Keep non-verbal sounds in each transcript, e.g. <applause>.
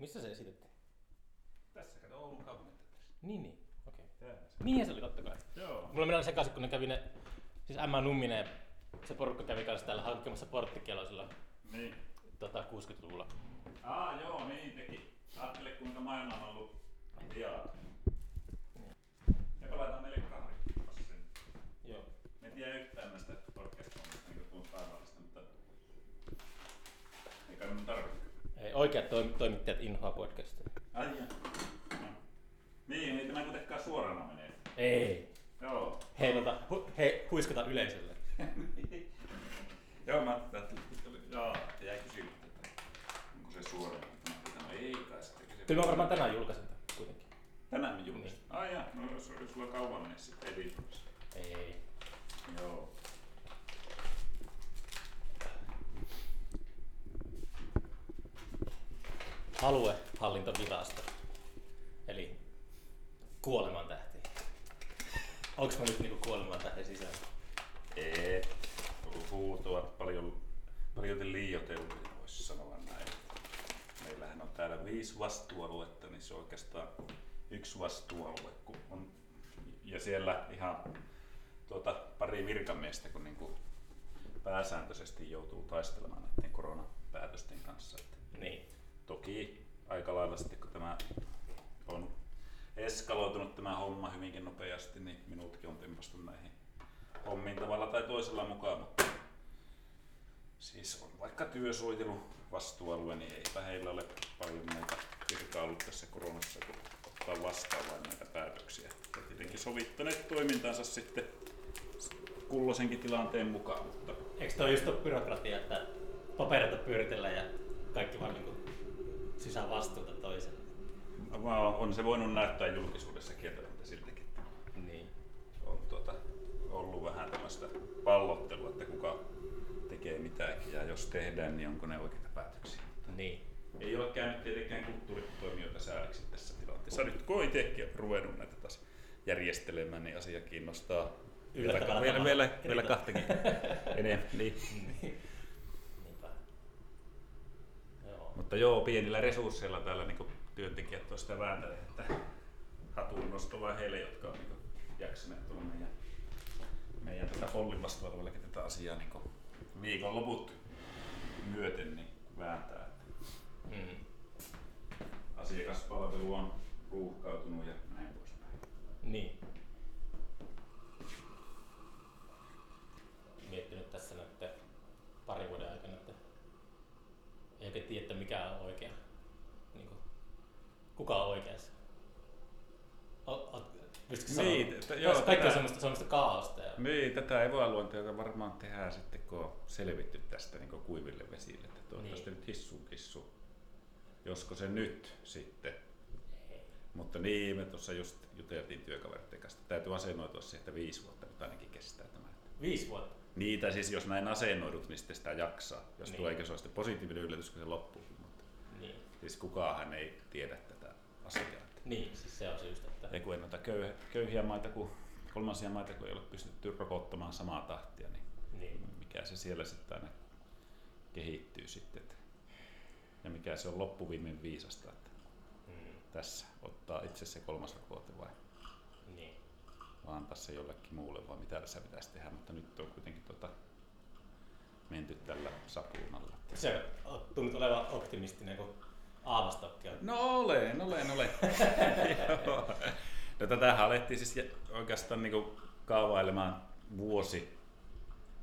Missä se esitettiin? Tässä kato Oulun kaupunginteatterissa. Niin, niin. Okei. Se. Niin se oli, totta kai. Joo. Mulla meni sekaisin, kun ne kävi ne, siis Emma Numminen ja se porukka kävi kanssa täällä hankkimassa porttikelloa silloin Niin. tota, 60-luvulla. Aa joo, niin teki. Ajattele kuinka maailma on ollut hiaa. Me palataan meille kahvi. sen. Joo. Me en tiedä yhtään näistä podcast-hommista niin kuin päivällistä, mutta ei kai minun tarvitse. Ei, oikeat toim- toimittajat inhoa podcastia. Ai jaa. No. Niin, ei tämä kuitenkaan suorana menee. Ei. Joo. Hei, tota, hu- hei, huiskata yleisölle. <laughs> Joo, mä ajattelin, että joo, jäi kysymättä, että onko se suorana. No ei kai sitten. Kyllä mä varmaan tänään julkaisen tämän kuitenkin. Tänään me julkaistaan. Ai jaa, no jos, jos sulla kauan menee sitten editoimassa. Ei. Joo. Aluehallintovirasto. Eli kuoleman tähti. Onks mä nyt niinku kuoleman tähden sisällä? Ei. Huut ovat paljon, paljon liioitelluja, voisi sanoa näin. Meillähän on täällä viisi vastuualuetta, niin se on oikeastaan yksi vastuualue. Kun on, ja siellä ihan tuota, pari virkamiestä, kun niin kuin pääsääntöisesti joutuu taistelemaan näiden koronapäätösten kanssa. Että Niin. Toki aika lailla sitten kun tämä on eskaloitunut tämä homma hyvinkin nopeasti, niin minutkin on tempastu näihin hommiin tavalla tai toisella mukaan. Mutta siis on vaikka työsuojelu vastuualue, niin eipä heillä ole paljon näitä virkaa ollut tässä koronassa, kun ottaa vastaan vain näitä päätöksiä. Ja tietenkin sovittaneet toimintansa sitten kulloisenkin tilanteen mukaan, mutta Eikö toi just byrokratia, että papereita pyöritellään ja kaikki vaan niinku sisään vastuuta toiselle? on se voinut näyttää julkisuudessa kieltämättä siltäkin. että Niin. on tuota, ollut vähän tämmöistä pallottelua, että kuka tekee mitäkin ja jos tehdään, niin onko ne oikeita päätöksiä. Niin. Ei ole käynyt tietenkään kulttuuritoimijoita sääliksi tässä tilanteessa. Nyt kun itsekin ruvennut näitä taas järjestelemään, niin asia kiinnostaa vielä, vielä, vielä, vielä kahtakin <laughs> enemmän. Niin. Mutta joo, pienillä resursseilla täällä niin työntekijät on sitä vääntäneet, että hatun nostoa heille, jotka on niin jaksaneet tuolla meidän, meidän tätä Follin vastuualueellakin tätä asiaa niin viikonloput myöten niin vääntää. Mm. Asiakaspalvelu on ruuhkautunut ja näin poispäin. Niin. Miettinyt tässä nyt pari vuoden aikana, että ei oikein tiedä, että mikä on oikea. Niin kuin, kuka on oikeassa? O, Niin, joo, Tässä kaikki on tätä- semmoista, semmoista kaaosta. Ja, Niin, tätä evaluointia varmaan tehdään sitten, kun on selvitty tästä niin kuiville vesille. Että toivottavasti Niin. nyt hissu kissu. Josko se nyt sitten ei. Mutta niin, me tuossa just juteltiin työkaveritten kanssa. Täytyy asennoitua siihen, että viisi vuotta nyt ainakin kestää tämä. Viisi vuotta. Niitä siis, jos näin asennoidut, niin sitten sitä jaksaa. Jos Niin. tuleekin se on sitten positiivinen yllätys, kun se loppuu. Mutta Niin. siis kukaan ei tiedä asiaa. Niin, siis se on se just, että... Ja kun ei noita köyh- köyhiä maita, kun kolmansia maita, kun ei ole pystytty rokottamaan samaa tahtia, niin Niin. mikä se siellä sitten aina kehittyy sitten. että- Ja mikä se on loppuviimein viisasta, että Mm. tässä ottaa itse se kolmas rokote vai Niin. vaan antaa se jollekin muulle, vai mitä tässä pitäisi tehdä, mutta nyt on kuitenkin tota, menty tällä sapuunalla. Se on tunnut olevan optimistinen, kun Aavastokki on. No olen, olen, olen. <laughs> No tätähän alettiin siis oikeastaan niinku kaavailemaan vuosi,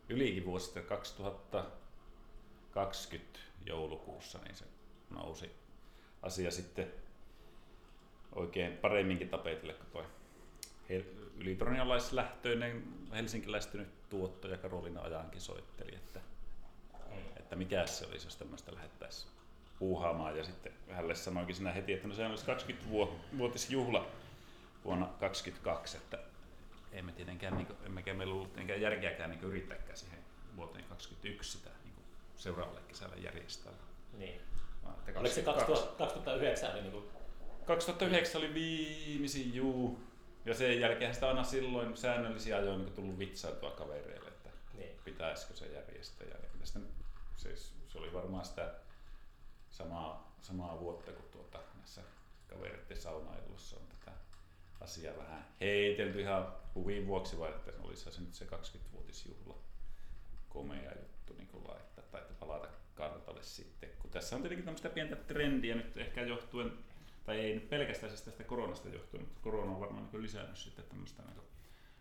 ylikin vuosi sitten 2020 joulukuussa, niin se nousi asia sitten oikein paremminkin tapetille kuin toi ylitornialaislähtöinen helsinkiläistynyt tuottaja Karolina Ajankin soitteli, että, että mikä se olisi, jos tämmöistä lähettäisiin puuhaamaan. Ja sitten hänelle sanoinkin siinä heti, että no se olisi 20-vuotisjuhla vuonna 2022, että emme tietenkään, niin kuin, emmekä meillä ollut tietenkään järkeäkään niin yrittääkään siihen vuoteen 2021 sitä niin seuraavalle kesälle järjestää. Niin. Oliko se 2000, 2009 oli niinku 2009 oli viimeisin juu. Ja sen jälkeen sitä aina silloin säännöllisiä ajoin niin tullut vitsailtua kavereille, että Niin. pitäisikö se järjestää. Ja sitä, siis, se oli varmaan sitä samaa, samaa vuotta kuin tuota, näissä kavereiden saunailussa on tätä asiaa vähän heitelty ihan huvin vuoksi, vai että olisi se nyt se 20-vuotisjuhla komea juttu niin kuin laittaa tai että palata kartalle sitten. Kun tässä on tietenkin tämmöistä pientä trendiä nyt ehkä johtuen, tai ei nyt pelkästään siis tästä koronasta johtuen, mutta korona on varmaan niin lisännyt sitten tämmöistä niin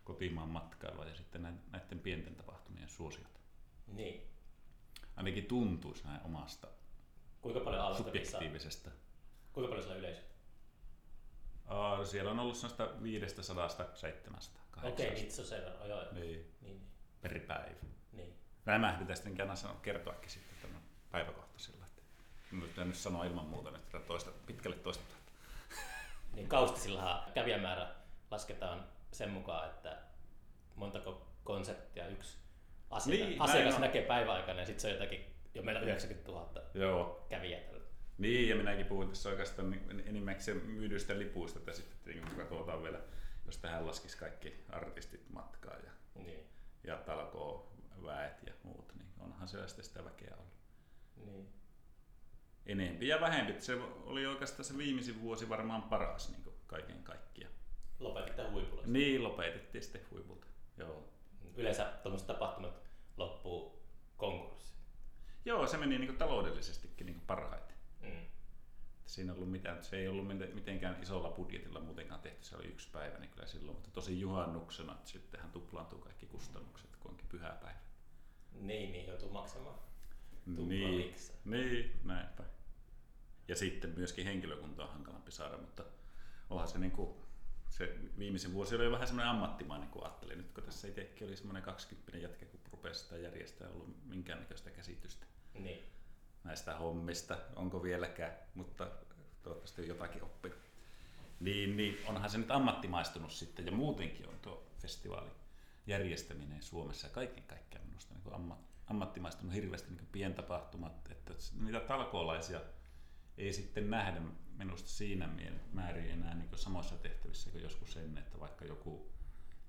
kotimaan matkailua ja sitten näiden pienten tapahtumien suosiota. Niin. Ainakin tuntuisi näin omasta Kuinka paljon subjektiivisesta. Kuinka paljon siellä yleisö? Uh, siellä on ollut sellaista 500, 700, Okei, okay, itse sen verran. Joo, niin. niin. niin. Per päivä. Niin. Nämä tästä enkä aina sanoa, kertoakin sitten tämän päiväkohtaisilla. Että nyt nyt sanoa ilman muuta nyt toista, pitkälle toista. Niin kaustisillahan kävijämäärä lasketaan sen mukaan, että montako konseptia yksi asiakas, niin, asiakas näkee päiväaikana ja sitten se on jotakin jo meillä 90 000 Joo. kävijää. Niin, ja minäkin puhuin tässä oikeastaan enimmäkseen myydyistä lipuista, että sitten kun katsotaan vielä, jos tähän laskisi kaikki artistit matkaa ja, niin. ja talkoo väet ja muut, niin onhan se sitten sitä väkeä ollut. Niin. Enempi ja vähempi. Se oli oikeastaan se viimeisin vuosi varmaan paras niin kaiken kaikkiaan. Lopetitte huipulla? Niin, lopetettiin sitten huipulta. Joo. Yleensä tuommoiset tapahtumat loppuu konkurssiin. Joo, se meni niin taloudellisestikin niin parhaiten. Mm. Siinä ollut mitään, se ei ollut mitenkään isolla budjetilla muutenkaan tehty, se oli yksi päivä niin kyllä silloin, mutta tosi juhannuksena, että sittenhän tuplaantuu kaikki kustannukset, kun onkin pyhäpäivä. Niin, niin joutuu maksamaan. Niin, niin, näinpä. Ja sitten myöskin henkilökunta on hankalampi saada, mutta onhan se niin kuin, se viimeisen vuosi oli vähän semmoinen ammattimainen, kun ajattelin. Nyt kun tässä itsekin oli semmoinen 20 jätkä, kun rupesi sitä järjestää, ollut minkäännäköistä käsitystä. Niin. Näistä hommista, onko vieläkään, mutta toivottavasti on jotakin oppinut. Niin, niin onhan se nyt ammattimaistunut sitten ja muutenkin on tuo festivaali järjestäminen Suomessa kaiken kaikkiaan minusta niin amma, ammattimaistunut hirveästi niin pientapahtumat, että niitä talkoolaisia ei sitten nähdä minusta siinä määrin enää niin samoissa tehtävissä kuin joskus ennen, että vaikka joku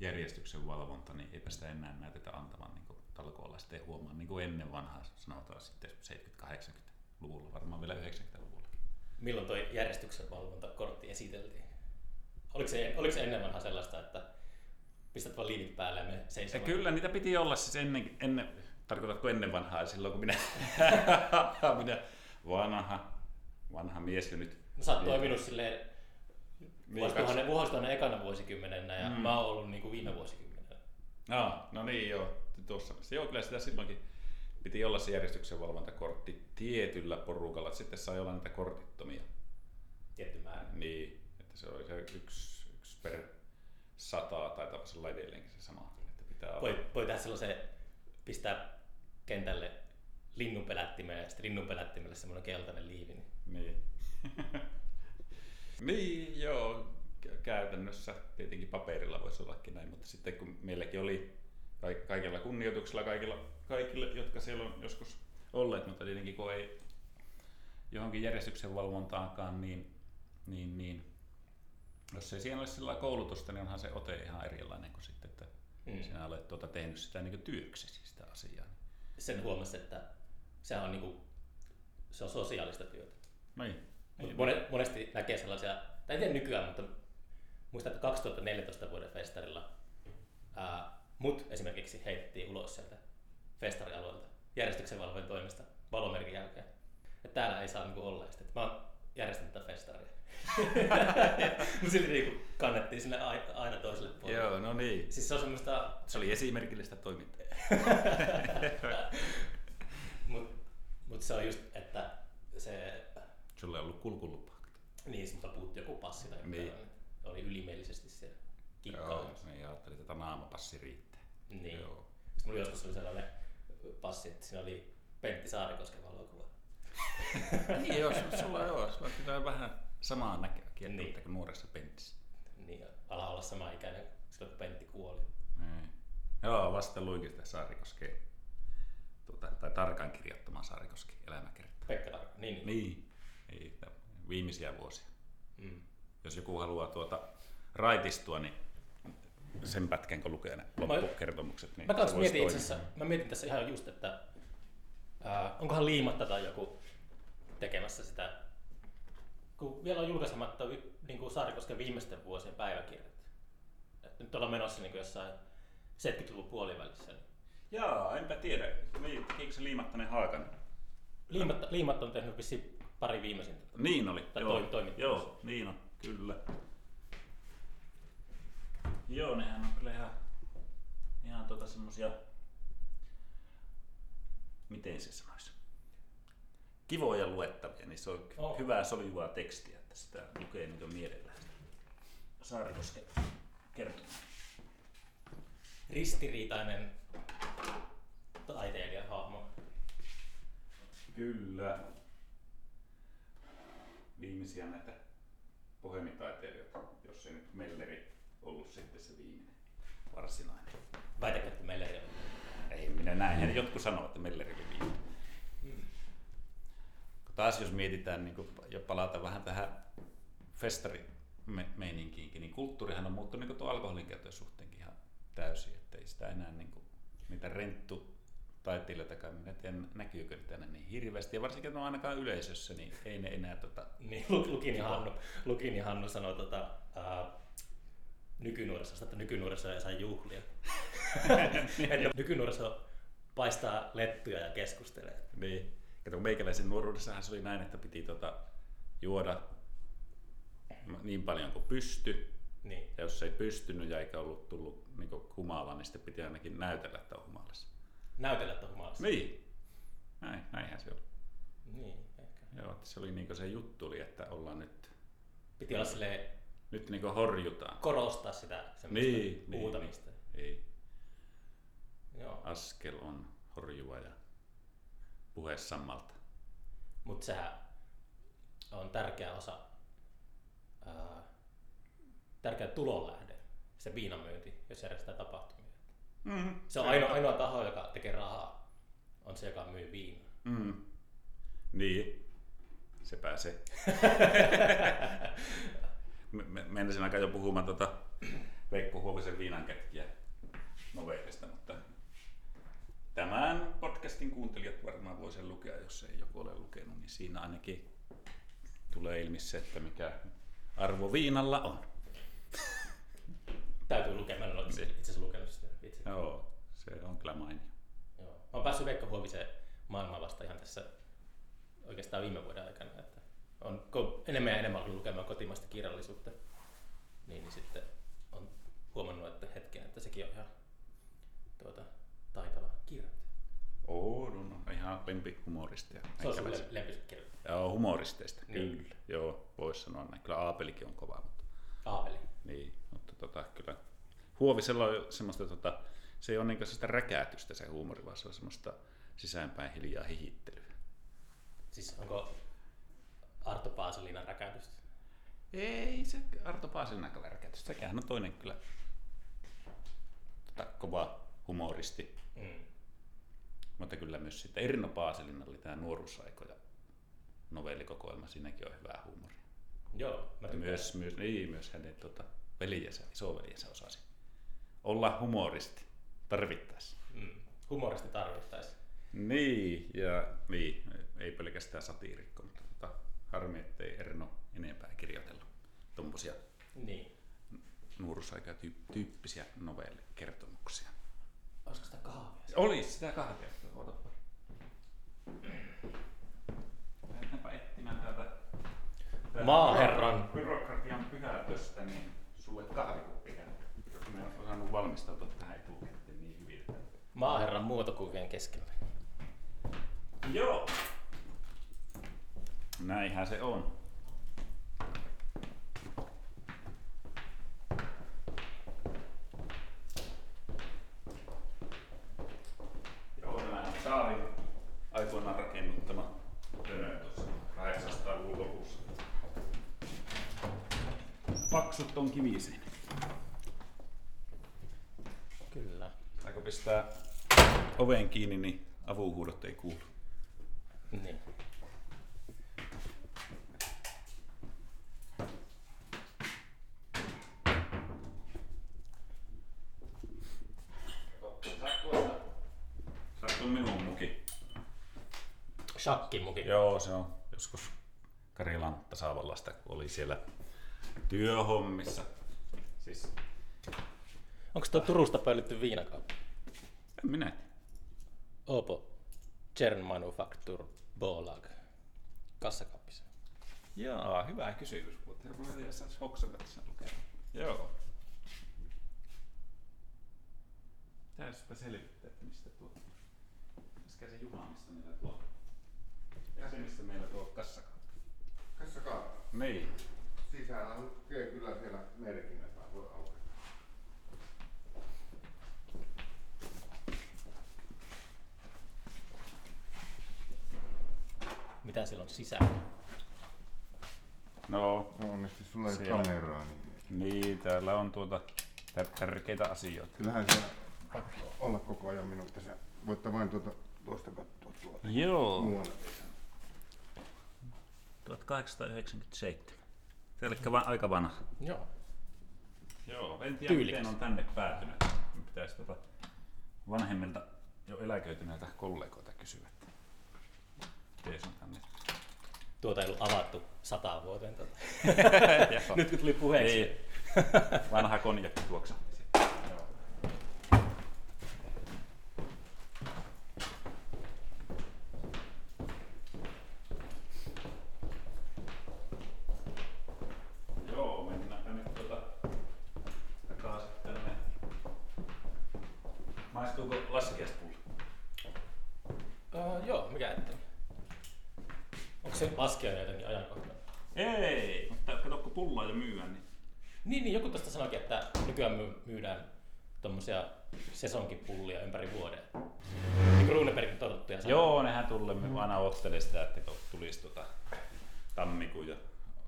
järjestyksen valvonta, niin eipä sitä enää näytetä antavan niin talkoolaisten huomaa, niin kuin ennen vanhaa, sanotaan sitten 70-80-luvulla, varmaan vielä 90-luvulla. Milloin tuo järjestyksen valvontakortti esiteltiin? Oliko se, oliko se ennen vanhaa sellaista, että pistät vaan liivit päälle ja me seisomaan? Kyllä, niitä piti olla siis ennen, ennen tarkoitatko ennen vanhaa, silloin kun minä, <laughs> minä vanha, vanha mies jo nyt. No, sä oot toiminut silleen vuosituhannen, vuosituhannen ekana vuosikymmenenä ja mm. mä oon ollut niin kuin viime vuosikymmenenä. No, no niin joo, tuossa. Joo, kyllä sitä silloinkin piti olla se järjestyksen valvontakortti tietyllä porukalla, että sitten sai olla niitä kortittomia. Tietty määrä. Niin, että se oli se yksi, yksi per sataa tai olla edelleenkin se sama. Että pitää voi, voi tehdä sellaisen, pistää kentälle linnunpelättimeen ja sitten linnunpelättimelle semmoinen keltainen liivi. Niin. niin, <laughs> joo. Käytännössä tietenkin paperilla voisi ollakin näin, mutta sitten kun meilläkin oli kaikilla kunnioituksella kaikilla, kaikille, jotka siellä on joskus olleet, mutta tietenkin kun ei johonkin järjestyksen valvontaankaan, niin, niin, niin jos ei siinä ole sillä koulutusta, niin onhan se ote ihan erilainen kuin sitten, että mm. sinä olet tuota tehnyt sitä niin työksesi sitä asiaa. Sen huomasi, että se on, niin kuin, se on sosiaalista työtä. Niin. niin. Monesti näkee sellaisia, tai en tiedä nykyään, mutta muistan, että 2014 vuoden festarilla ää, mut esimerkiksi heitettiin ulos sieltä festarialueelta järjestyksen valvojen toimesta valomerkin jälkeen. Että täällä ei saa niinku olla. Sitten, että mä oon järjestänyt tätä festaria. <laughs> Mutta silti niinku kannettiin sinne aina toiselle puolelle. Joo, no niin. Siis se on semmoista... Se oli esimerkillistä toimintaa. <laughs> Mutta mut se on just, että se... Sulla ei ollut kulkulupaa. Niin, mutta puuttui joku passi tai niin. Oli ylimielisesti siellä kikkailemassa. Joo, niin ajattelin, että naamapassi riittää. Niin. Joo. Sitten mulla joskus oli sellainen passi, että siinä oli Pentti Saarikosken valokuva. <laughs> niin joo, sulla joo, sulla kyllä vähän samaa näköä niin. kuin nuoressa Pentissä. Niin, ala olla sama ikäinen silloin kun Pentti kuoli. Niin. Joo, vasta luinkin sitä Saarikoskeen, tuota, tai tarkan kirjoittamaan Saarikosken elämäkertaa. Pekka Tarkka, niin. Niin, niin, niin viimeisiä vuosia. Mm. Jos joku haluaa tuota raitistua, niin sen pätkän, kun lukee ne loppukertomukset. Niin mä kanssa mietin itse asiassa, mä mietin tässä ihan just, että ää, onkohan liimatta tai joku tekemässä sitä, kun vielä on julkaisematta niin kuin Saarikosken viimeisten vuosien päiväkirjat. Et nyt ollaan menossa niin kuin jossain 70-luvun puolivälissä. Niin Jaa, enpä tiedä. Li- Tekiikö se Liimattanen Haakan? Liimat, Liimat on tehnyt vissiin pari viimeisintä. Niin oli. Tai joo, toimittamassa. joo, niin on, kyllä. Joo, nehän on kyllä ihan, ihan tota semmosia, miten se sanoisi, kivoja luettavia, niin se on Oh. hyvää soljuvaa tekstiä, että sitä lukee niin mielellään. Saarikosken kertoma. Ristiriitainen taiteilijan hahmo. Kyllä. Viimeisiä näitä pohemitaiteilijoita, jos ei nyt Melleri ollut sitten se viimeinen varsinainen. Väitäkö, että meillä ei ole? Ei minä näin. Jotkut sanoo, että Melleri oli viimeinen. Kun Taas jos mietitään niin kuin, ja palata vähän tähän festarimeininkiinkin, niin kulttuurihan on muuttunut niin tuon alkoholin käytön suhteenkin ihan täysin. Että ei sitä enää niin kuin, niitä renttu taiteilijoitakaan, minä en tiedä näkyykö niitä enää niin hirveästi. Ja varsinkin ne on ainakaan yleisössä, niin ei ne enää tota, Niin, Lu- Lukini Hannu, Lukini Hannu sanoi tota, ää, nykynuorisosta, että nykynuoriso ei saa juhlia. <laughs> Et nykynuoriso paistaa lettuja ja keskustelee. Niin. Kato, kun meikäläisen nuoruudessahan se oli näin, että piti tota, juoda niin paljon kuin pysty. Niin. Ja jos ei pystynyt ja eikä ollut tullut niin humala, niin sitten piti ainakin näytellä, että on humalassa. Näytellä, että on humalassa. Niin. Näin, näinhän se oli. Niin, ehkä. Joo, että se oli niin se juttu oli, että ollaan nyt, Piti olla silleen, nyt niin horjutaan. korostaa sitä semmoista Niin, niin. huutamista. Ei. Joo. Askel on horjua ja puhe sammalta. Mutta sehän on tärkeä osa, ää, tärkeä tulonlähde, se viinamyynti, jos järjestää tapahtumia. Mm. Se on ainoa, ainoa taho, joka tekee rahaa, on se, joka myy viinaa. Mm. Niin, se pääsee. <laughs> Me- me- Menisin aika jo puhumaan tota Veikko Huovisen viinankätkiä novellista, mutta tämän podcastin kuuntelijat varmaan voi sen lukea, jos ei joku ole lukenut, niin siinä ainakin tulee ilmi se, että mikä arvo viinalla on. Täytyy lukea, mä en ole itse, itse asiassa lukenut sitä itse. Joo, se on kyllä mainio. Joo. Mä oon päässyt Veikko Huovisen maailmaan vasta ihan tässä oikeastaan viime vuoden aikana. Että on enemmän ja enemmän ollut lukemaan kotimaista kirjallisuutta. Niin, niin sitten on huomannut, että hetken, että sekin on ihan tuota, taitava kirjoittaja. Oo, no, no, ihan lempihumoristeja. Se on Meikäläisen. lempiskirjoittaja. Joo, humoristeista, Niin. kyllä. Joo, voisi sanoa näin. Kyllä Aapelikin on kova, mutta, Aaveli. niin, mutta tota, kyllä Huovisella on semmoista, tota, se ei ole niin sitä räkäätystä se huumori, vaan se on semmoista sisäänpäin hiljaa hihittelyä. Siis onko Arto Paaselinan räkäytystä? Ei se Arto Paasilin kyllä räkätystä, sekähän on toinen kyllä tota, kova humoristi. Mm. Mutta kyllä myös sitten Erno Paasilin oli tämä nuoruusaikoja novellikokoelma, siinäkin on hyvää huumoria. Joo, mä myös, myös, niin, myös hänen tota, veljensä, isoveljensä osasi olla humoristi tarvittaessa. Mm. Humoristi tarvittaisiin. Niin, ja niin, ei pelkästään satiirikko, harmi, ettei Erno enempää kirjoitellut tuommoisia Niin. nuoruusaika-tyyppisiä novellikertomuksia. Olisiko sitä kahvia? Olisi sitä kahvia. Odotapa. Lähdetäänpä etsimään täältä täältä Maaherran. byrokratian pyhätöstä, niin sulle kahvikuppi käy. Jos me on osannut valmistautua tähän etukäteen niin hyvin. Maaherran muotokuvien keskellä. Joo. Näinhän se on. Joo, nämä on Saarin aikoinaan rakennuttama tönö tuossa 800-luvun lopussa. Paksut on kiviseen. Kyllä. Aiko pistää oven kiinni, niin avuhuudot ei kuulu. Niin. Saatko minun muki? Shakkimuki. Joo, se on. joskus Karjalan tasavallasta, kun oli siellä työhommissa. Siis, Onko tuo Turusta pölytty viinakauppa? en minä. Opo. Cern Manufacture Bolag. Kassakaappissa. Jaa, hyvä kysymys, mutta saisi hoksata sen lukea. Joo. Pitäisipä selvittää, että mistä tuo... Äsken se Juha, mistä meillä tuo... Ja se, mistä meillä tuo kassakaappi. Kassakaappi. Niin. Sisällä lukee kyllä siellä merkinnät, vaan voi aukata. Mitä siellä on sisällä? No, No onneksi sulla ei Siellä. kameraa, niin niin, täällä on tuota tär- tärkeitä asioita. kyllähän se olla koko ajan minun tässä. Voitte vain tuota, tuosta katsoa tuolta. Joo. Muualla. 1897. Eli va- aika vanha. Joo. Joo, en tiedä Tyylikäs. miten on tänne päätynyt. Pitäisi tuota vanhemmilta jo eläköityneiltä kollegoilta kysyä. että Miten se on tänne? Tuota ei ollut avattu sataan vuoteen. Tuota. <laughs> Nyt kun tuli puheeksi. Niin. Vanha konjakki tuoksahti sieltä. Joo. Joo, mennään tänne tuota takaisin tänne. Maistuuko laskiaispulla? Uh, joo, mikä ettei. Onko se laskiainen jotenkin ajankohtainen? Ei, mutta kato kun pullaa jo myydään, niin Niin, niin joku tästä sanoikin, että nykyään my- myydään tommosia sesonkipullia ympäri vuoden. Niin kuin Runebergin totuttuja sanoja. Joo, nehän tulee. Me aina ottelee sitä, että kun tulisi tuota tammikuun ja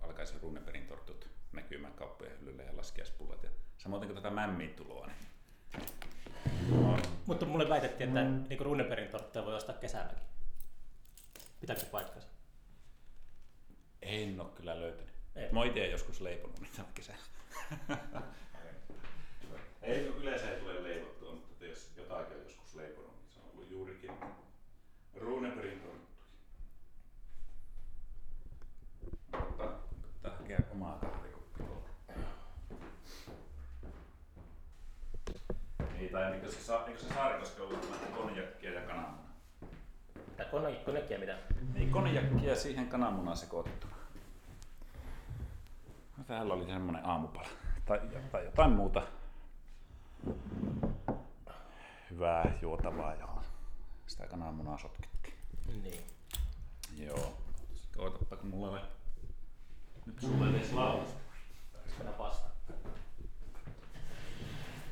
alkaisi Runebergin tortut näkymään kauppojen hyllylle ja laskiaispullat. Ja tätä mämmiin tuloa, niin no, Mutta mulle väitettiin, että mm. niin Runebergin tortteja voi ostaa kesälläkin. Pitääkö se paikkansa? en ole kyllä löytänyt. Ei. Mä oon itse joskus leiponut niitä kesällä. ei yleensä ei tule leivottua, mutta jos jotakin on joskus leiponut, niin se on ollut juurikin Runebergin torttuja. Mutta pitää hakea omaa kahvikuppia tuolta. Niin, tai eikö se, sa- eikö se Saarikoski ollut tämä konjakkia ja kananmunaa? Tää kone, konekkiä mitä? Niin, konjakkia ja siihen kananmunaa sekoitettuna. No, täällä oli semmonen aamupala. Tai, tai jotain muuta hyvää juotavaa ja sitä kananmunaa sotkettiin. Niin. Joo. Koetapa kun mulla oli nyt sulle edes laulusta. Mennään vastaan.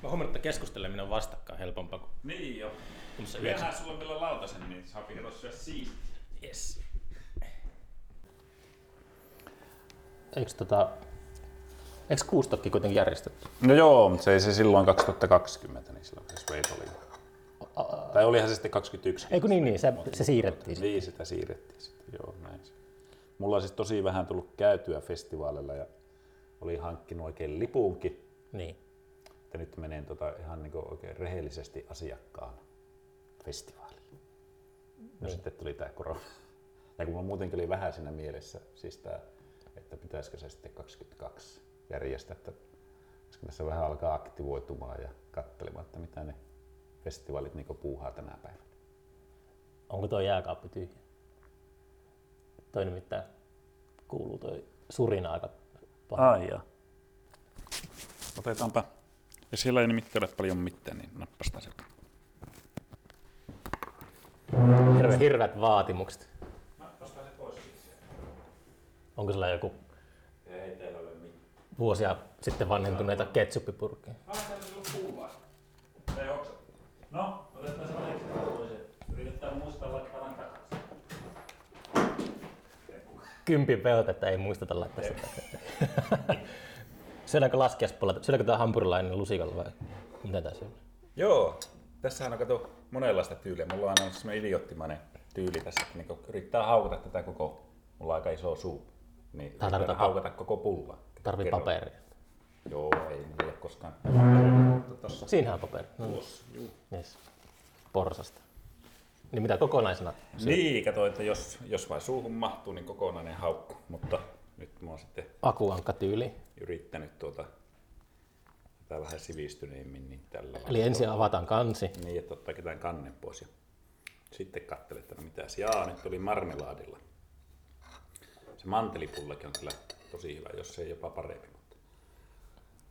Mä huomannut, että keskusteleminen on vastakkain helpompaa kuin Niin jo. yhdeksän. sulle vielä lautasen, niin saa kato syödä siistiä. Yes. Eikö tota... Eikö kuustokki kuitenkin järjestetty? No joo, mutta se ei se silloin 2020, niin silloin se Sveet oli. Tai olihan se sitten 21. Eikö niin, niin se, se siirrettiin. sitten. Niin, sitä siirrettiin sitten, joo näin se. Mulla on siis tosi vähän tullut käytyä festivaaleilla ja oli hankkinut oikein lipunkin. Niin. Että nyt menen tota ihan niin oikein rehellisesti asiakkaan festivaalille. No Niin. sitten tuli tämä korona. Ja kun mulla muutenkin oli vähän siinä mielessä, siis tää, että pitäisikö se sitten 22 järjestää, että koska tässä vähän alkaa aktivoitumaan ja katselemaan, että mitä ne festivaalit niin puuhaa tänä päivänä. Onko tuo jääkaappi tyhjä? Toi nimittäin kuuluu toi surina aika paha. Ai joo. Otetaanpa. Ja siellä ei nimittäin ole paljon mitään, niin nappasta sieltä. Hirve, hirveät vaatimukset. Nappasta se pois. Onko sulla joku Ei teillä ole mitään. vuosia sitten vanhentuneita ketsuppipurkkeja? Ah, täällä on. Ei oksa. No, otetaan se. Yritetään muistaa takaisin. Kympin peotetta ei muisteta laittaa sitä. Syödäänkö laskiaispuolella? Syödäänkö tämä hampurilainen lusikalla vai mitä tässä on? Joo, tässähän on kato monenlaista tyyliä. Mulla on aina semmoinen idioottimainen tyyli tässä, että niin yrittää haukata tätä koko, mulla on aika iso suu, niin yrittää tarkoittaa- haukata koko pulla. Tarvii Kerralla. paperia. Joo, ei mulla ole koskaan. Tossa. Siinähän on paperi. No, niin. Tuossa, juu. yes. Porsasta. Niin mitä kokonaisena? Niin, kato, että jos, jos vain suuhun mahtuu, niin kokonainen haukku. Mutta nyt mä oon sitten Akuankka tyyli. Yrittänyt tuota, tätä vähän sivistyneemmin, niin tällä Eli ensin avataan kansi. Niin, että ottaakin tämän kannen pois ja sitten katselet, että no mitäs. Jaa, nyt tuli marmelaadilla. Se mantelipullakin on kyllä tosi hyvä, jos se ei jopa parempi. Mutta...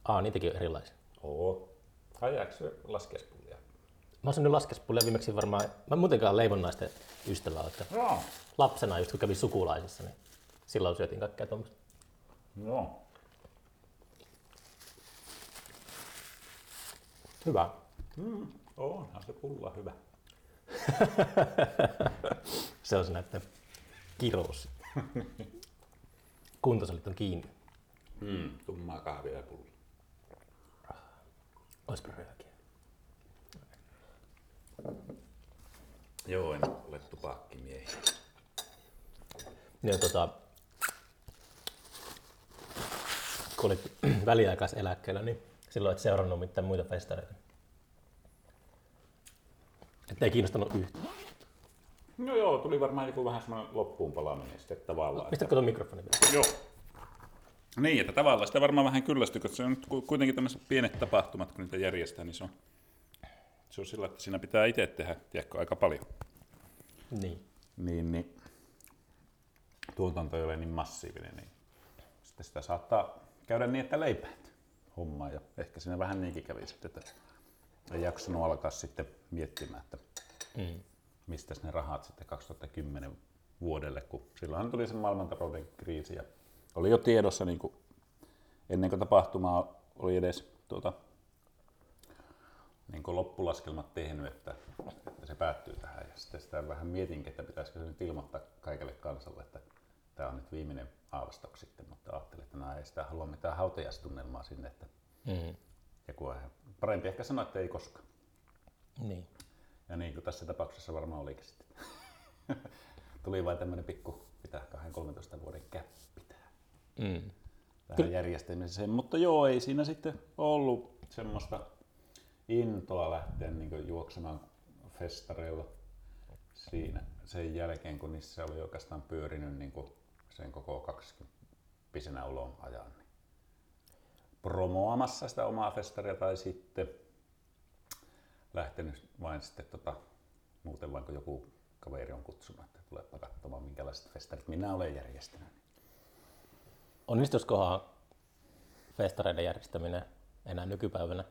Aa, niitäkin on erilaisia. Oo. Hajaako se laskespullia? Mä oon syönyt laskespullia viimeksi varmaan, mä en muutenkaan leivonnaisten ystävä, että Joo. lapsena just kun kävin sukulaisissa, niin silloin syötiin kaikkea tuommoista. Joo. Hyvä. Mm, onhan se pulla hyvä. <laughs> Se on se näiden kirous. Kuntosalit on kiinni. Mm, tummaa kahvia ja pulla. Oispa röökiä. Joo, en ole tupakkimiehiä. Ja tota, kun olit väliaikaiseläkkeellä, niin silloin et seurannut mitään muita festareita. Että ei kiinnostanut yhtään. No joo, tuli varmaan joku vähän semmoinen loppuun palaaminen sitten tavallaan. Mistä tuon mikrofoni vielä? Joo. Niin, että tavallaan sitä varmaan vähän kyllästyy, koska se on nyt ku- kuitenkin tämmöiset pienet tapahtumat, kun niitä järjestää, niin se on, se on sillä, että siinä pitää itse tehdä, tiedätkö, aika paljon. Niin. Niin, niin tuotanto ei ole niin massiivinen, niin sitten sitä saattaa käydä niin, että leipäät hommaa ja ehkä siinä vähän niinkin kävi sitten, että ei jaksanut alkaa sitten miettimään, että Mm. mistä ne rahat sitten 2010 vuodelle, kun silloinhan tuli se maailmantalouden kriisi ja oli jo tiedossa niin kuin ennen kuin tapahtumaa oli edes tuota, niin kuin loppulaskelmat tehnyt, että, että se päättyy tähän. Ja sitten sitä vähän mietinkin, että pitäisikö se nyt ilmoittaa kaikelle kansalle, että tämä on nyt viimeinen aavastok sitten, mutta ajattelin, että no ei sitä halua mitään hautajaistunnelmaa sinne, että Mm. joku parempi ehkä sanoa, että ei koskaan. Niin. Ja niin kuin tässä tapauksessa varmaan olikin sitten. <laughs> Tuli vain tämmöinen pikku, pitää 2-13 vuoden käppi tähän, Mm. tähän järjestämiseen. Mutta joo, ei siinä sitten ollut semmoista intoa lähteä niin juoksemaan festareilla siinä sen jälkeen, kun niissä oli oikeastaan pyörinyt niin kuin sen koko 20 pisenä ulon ajan. Niin promoamassa sitä omaa festaria tai sitten lähtenyt vain sitten tota, muuten vain kun joku kaveri on kutsunut, että tulepa katsomaan minkälaiset festarit minä olen järjestänyt. Onnistuisikohan festareiden järjestäminen enää nykypäivänä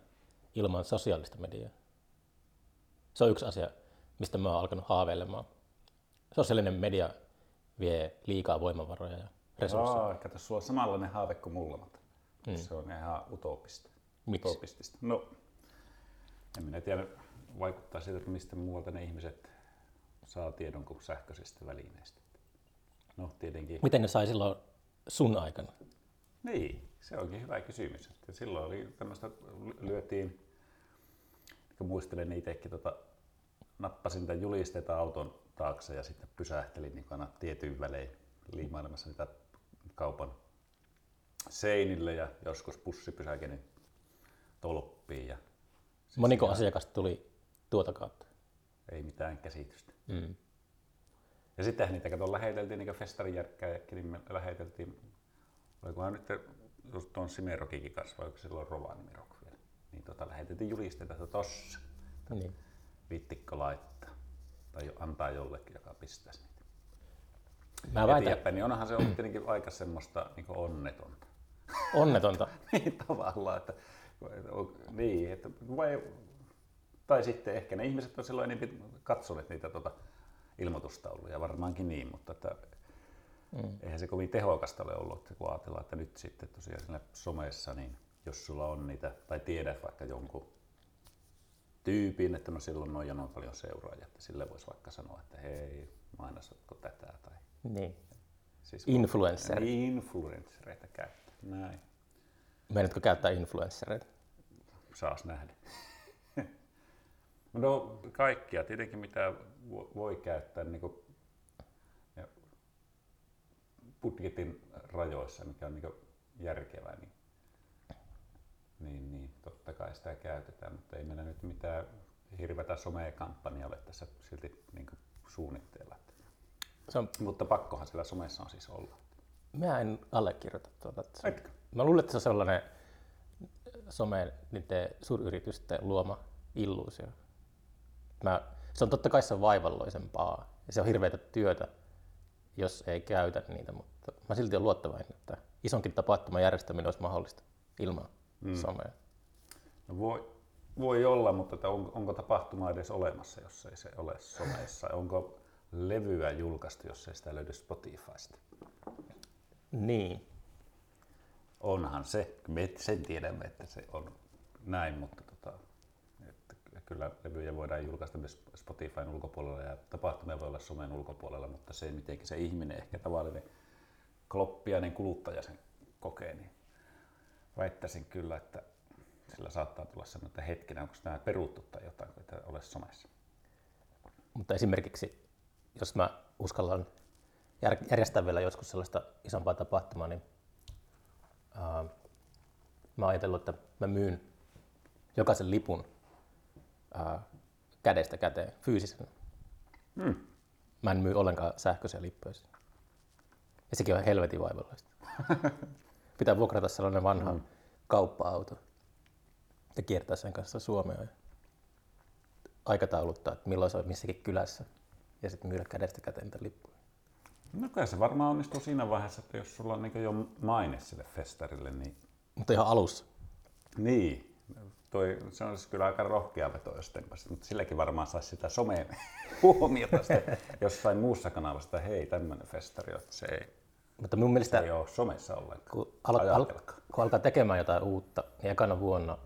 ilman sosiaalista mediaa? Se on yksi asia, mistä mä oon alkanut haaveilemaan. Sosiaalinen media vie liikaa voimavaroja ja resursseja. Aa, kato, sulla on samanlainen haave kuin mulla, mutta mm. se on ihan utopista. Miksi? Utopistista. No, en minä tiedä, vaikuttaa siitä, että mistä muualta ne ihmiset saa tiedon kuin sähköisistä välineistä. No tietenkin. Miten ne sai silloin sun aikana? Niin, se onkin hyvä kysymys. Että silloin oli tämmöistä, lyötiin, kun muistelen itsekin, tota, nappasin tämän julisteita auton taakse ja sitten pysähtelin niin aina tietyin välein liimailemassa niitä kaupan seinille ja joskus bussipysäkin niin tolppiin ja Moniko asiakasta tuli tuota kautta? ei mitään käsitystä. Mm. Ja sittenhän niitä kato läheteltiin, niin kuin festarijärkkäjäkin, niin me läheteltiin, olikohan nyt just tuon Simerokikin kanssa, vai silloin Rovaniemirok vielä, niin tota, läheteltiin julisteita, että tossa, Niin. viittikko laittaa, tai antaa jollekin, joka pistäisi niitä. Mä väitän, Eteenpäin, niin onhan se ollut tietenkin aika semmoista niin onnetonta. onnetonta. <laughs> niin tavallaan, että niin, että vai, tai sitten ehkä ne ihmiset on silloin enemmän katsoneet niitä tuota, ilmoitustauluja, varmaankin niin, mutta että mm. eihän se kovin tehokasta ole ollut, että kun ajatellaan, että nyt sitten tosiaan siinä somessa, niin jos sulla on niitä, tai tiedät vaikka jonkun tyypin, että no silloin noin ja noin paljon seuraajia, että sille voisi vaikka sanoa, että hei, mainosatko tätä, tai Niin. siis Influencer. Niin, influenssereita käyttää, näin. Meidätkö käyttää influenssereita? saas nähdä. No kaikkia, tietenkin mitä vo- voi käyttää niin kuin, budjetin rajoissa, mikä on niin järkevää, niin, niin, niin totta kai sitä käytetään, mutta ei meillä nyt mitään hirveätä somekampanja ole tässä silti niin suunnitteilla. Se on, Mutta pakkohan siellä somessa on siis olla. mä en allekirjoita tuota. se- Etkö? Mä luulen, että se on sellainen some niiden suuryritysten luoma illuusio. Mä, se on totta kai se on vaivalloisempaa ja se on hirveätä työtä, jos ei käytä niitä, mutta mä silti olen luottavainen, että isonkin tapahtuman järjestäminen olisi mahdollista ilman mm. somea. No voi, voi olla, mutta että on, onko tapahtuma edes olemassa, jos ei se ole somessa? Onko levyä julkaistu, jos ei sitä löydy Spotifysta? Niin. Onhan se, me sen tiedämme, että se on näin, mutta tota, että kyllä levyjä voidaan julkaista myös Spotifyn ulkopuolella ja tapahtumia voi olla somen ulkopuolella, mutta se, miten se ihminen, ehkä tavallinen kloppiainen kuluttaja sen kokee, niin väittäisin kyllä, että sillä saattaa tulla sellainen, että hetkinen, onko tämä peruttu tai jotain, kun ei ole somessa. Mutta esimerkiksi, jos mä uskallan jär- järjestää vielä joskus sellaista isompaa tapahtumaa, niin ää, mä oon ajatellut, että mä myyn jokaisen lipun ää, kädestä käteen fyysisen. Hmm. Mä en myy ollenkaan sähköisiä lippuja. Ja sekin on helvetin vaivalloista. <laughs> Pitää vuokrata sellainen vanha mm. kauppa-auto ja kiertää sen kanssa Suomea ja aikatauluttaa, että milloin se on missäkin kylässä ja sitten myydä kädestä käteen lippuja. No kyllä se varmaan onnistuu siinä vaiheessa, että jos sulla on niin jo maine sille festarille, niin Mutta ihan alussa. Niin, toi, se olisi kyllä aika rohkea veto, jos tempasit, mutta silläkin varmaan saisi sitä someen <laughs> huomiota sitten jossain muussa kanavassa, että hei, tämmöinen festari, että se ei, Mutta mun se mielestä, ei ole somessa ollenkaan. kun, al- al- kun alkaa tekemään jotain uutta, niin ekana vuonna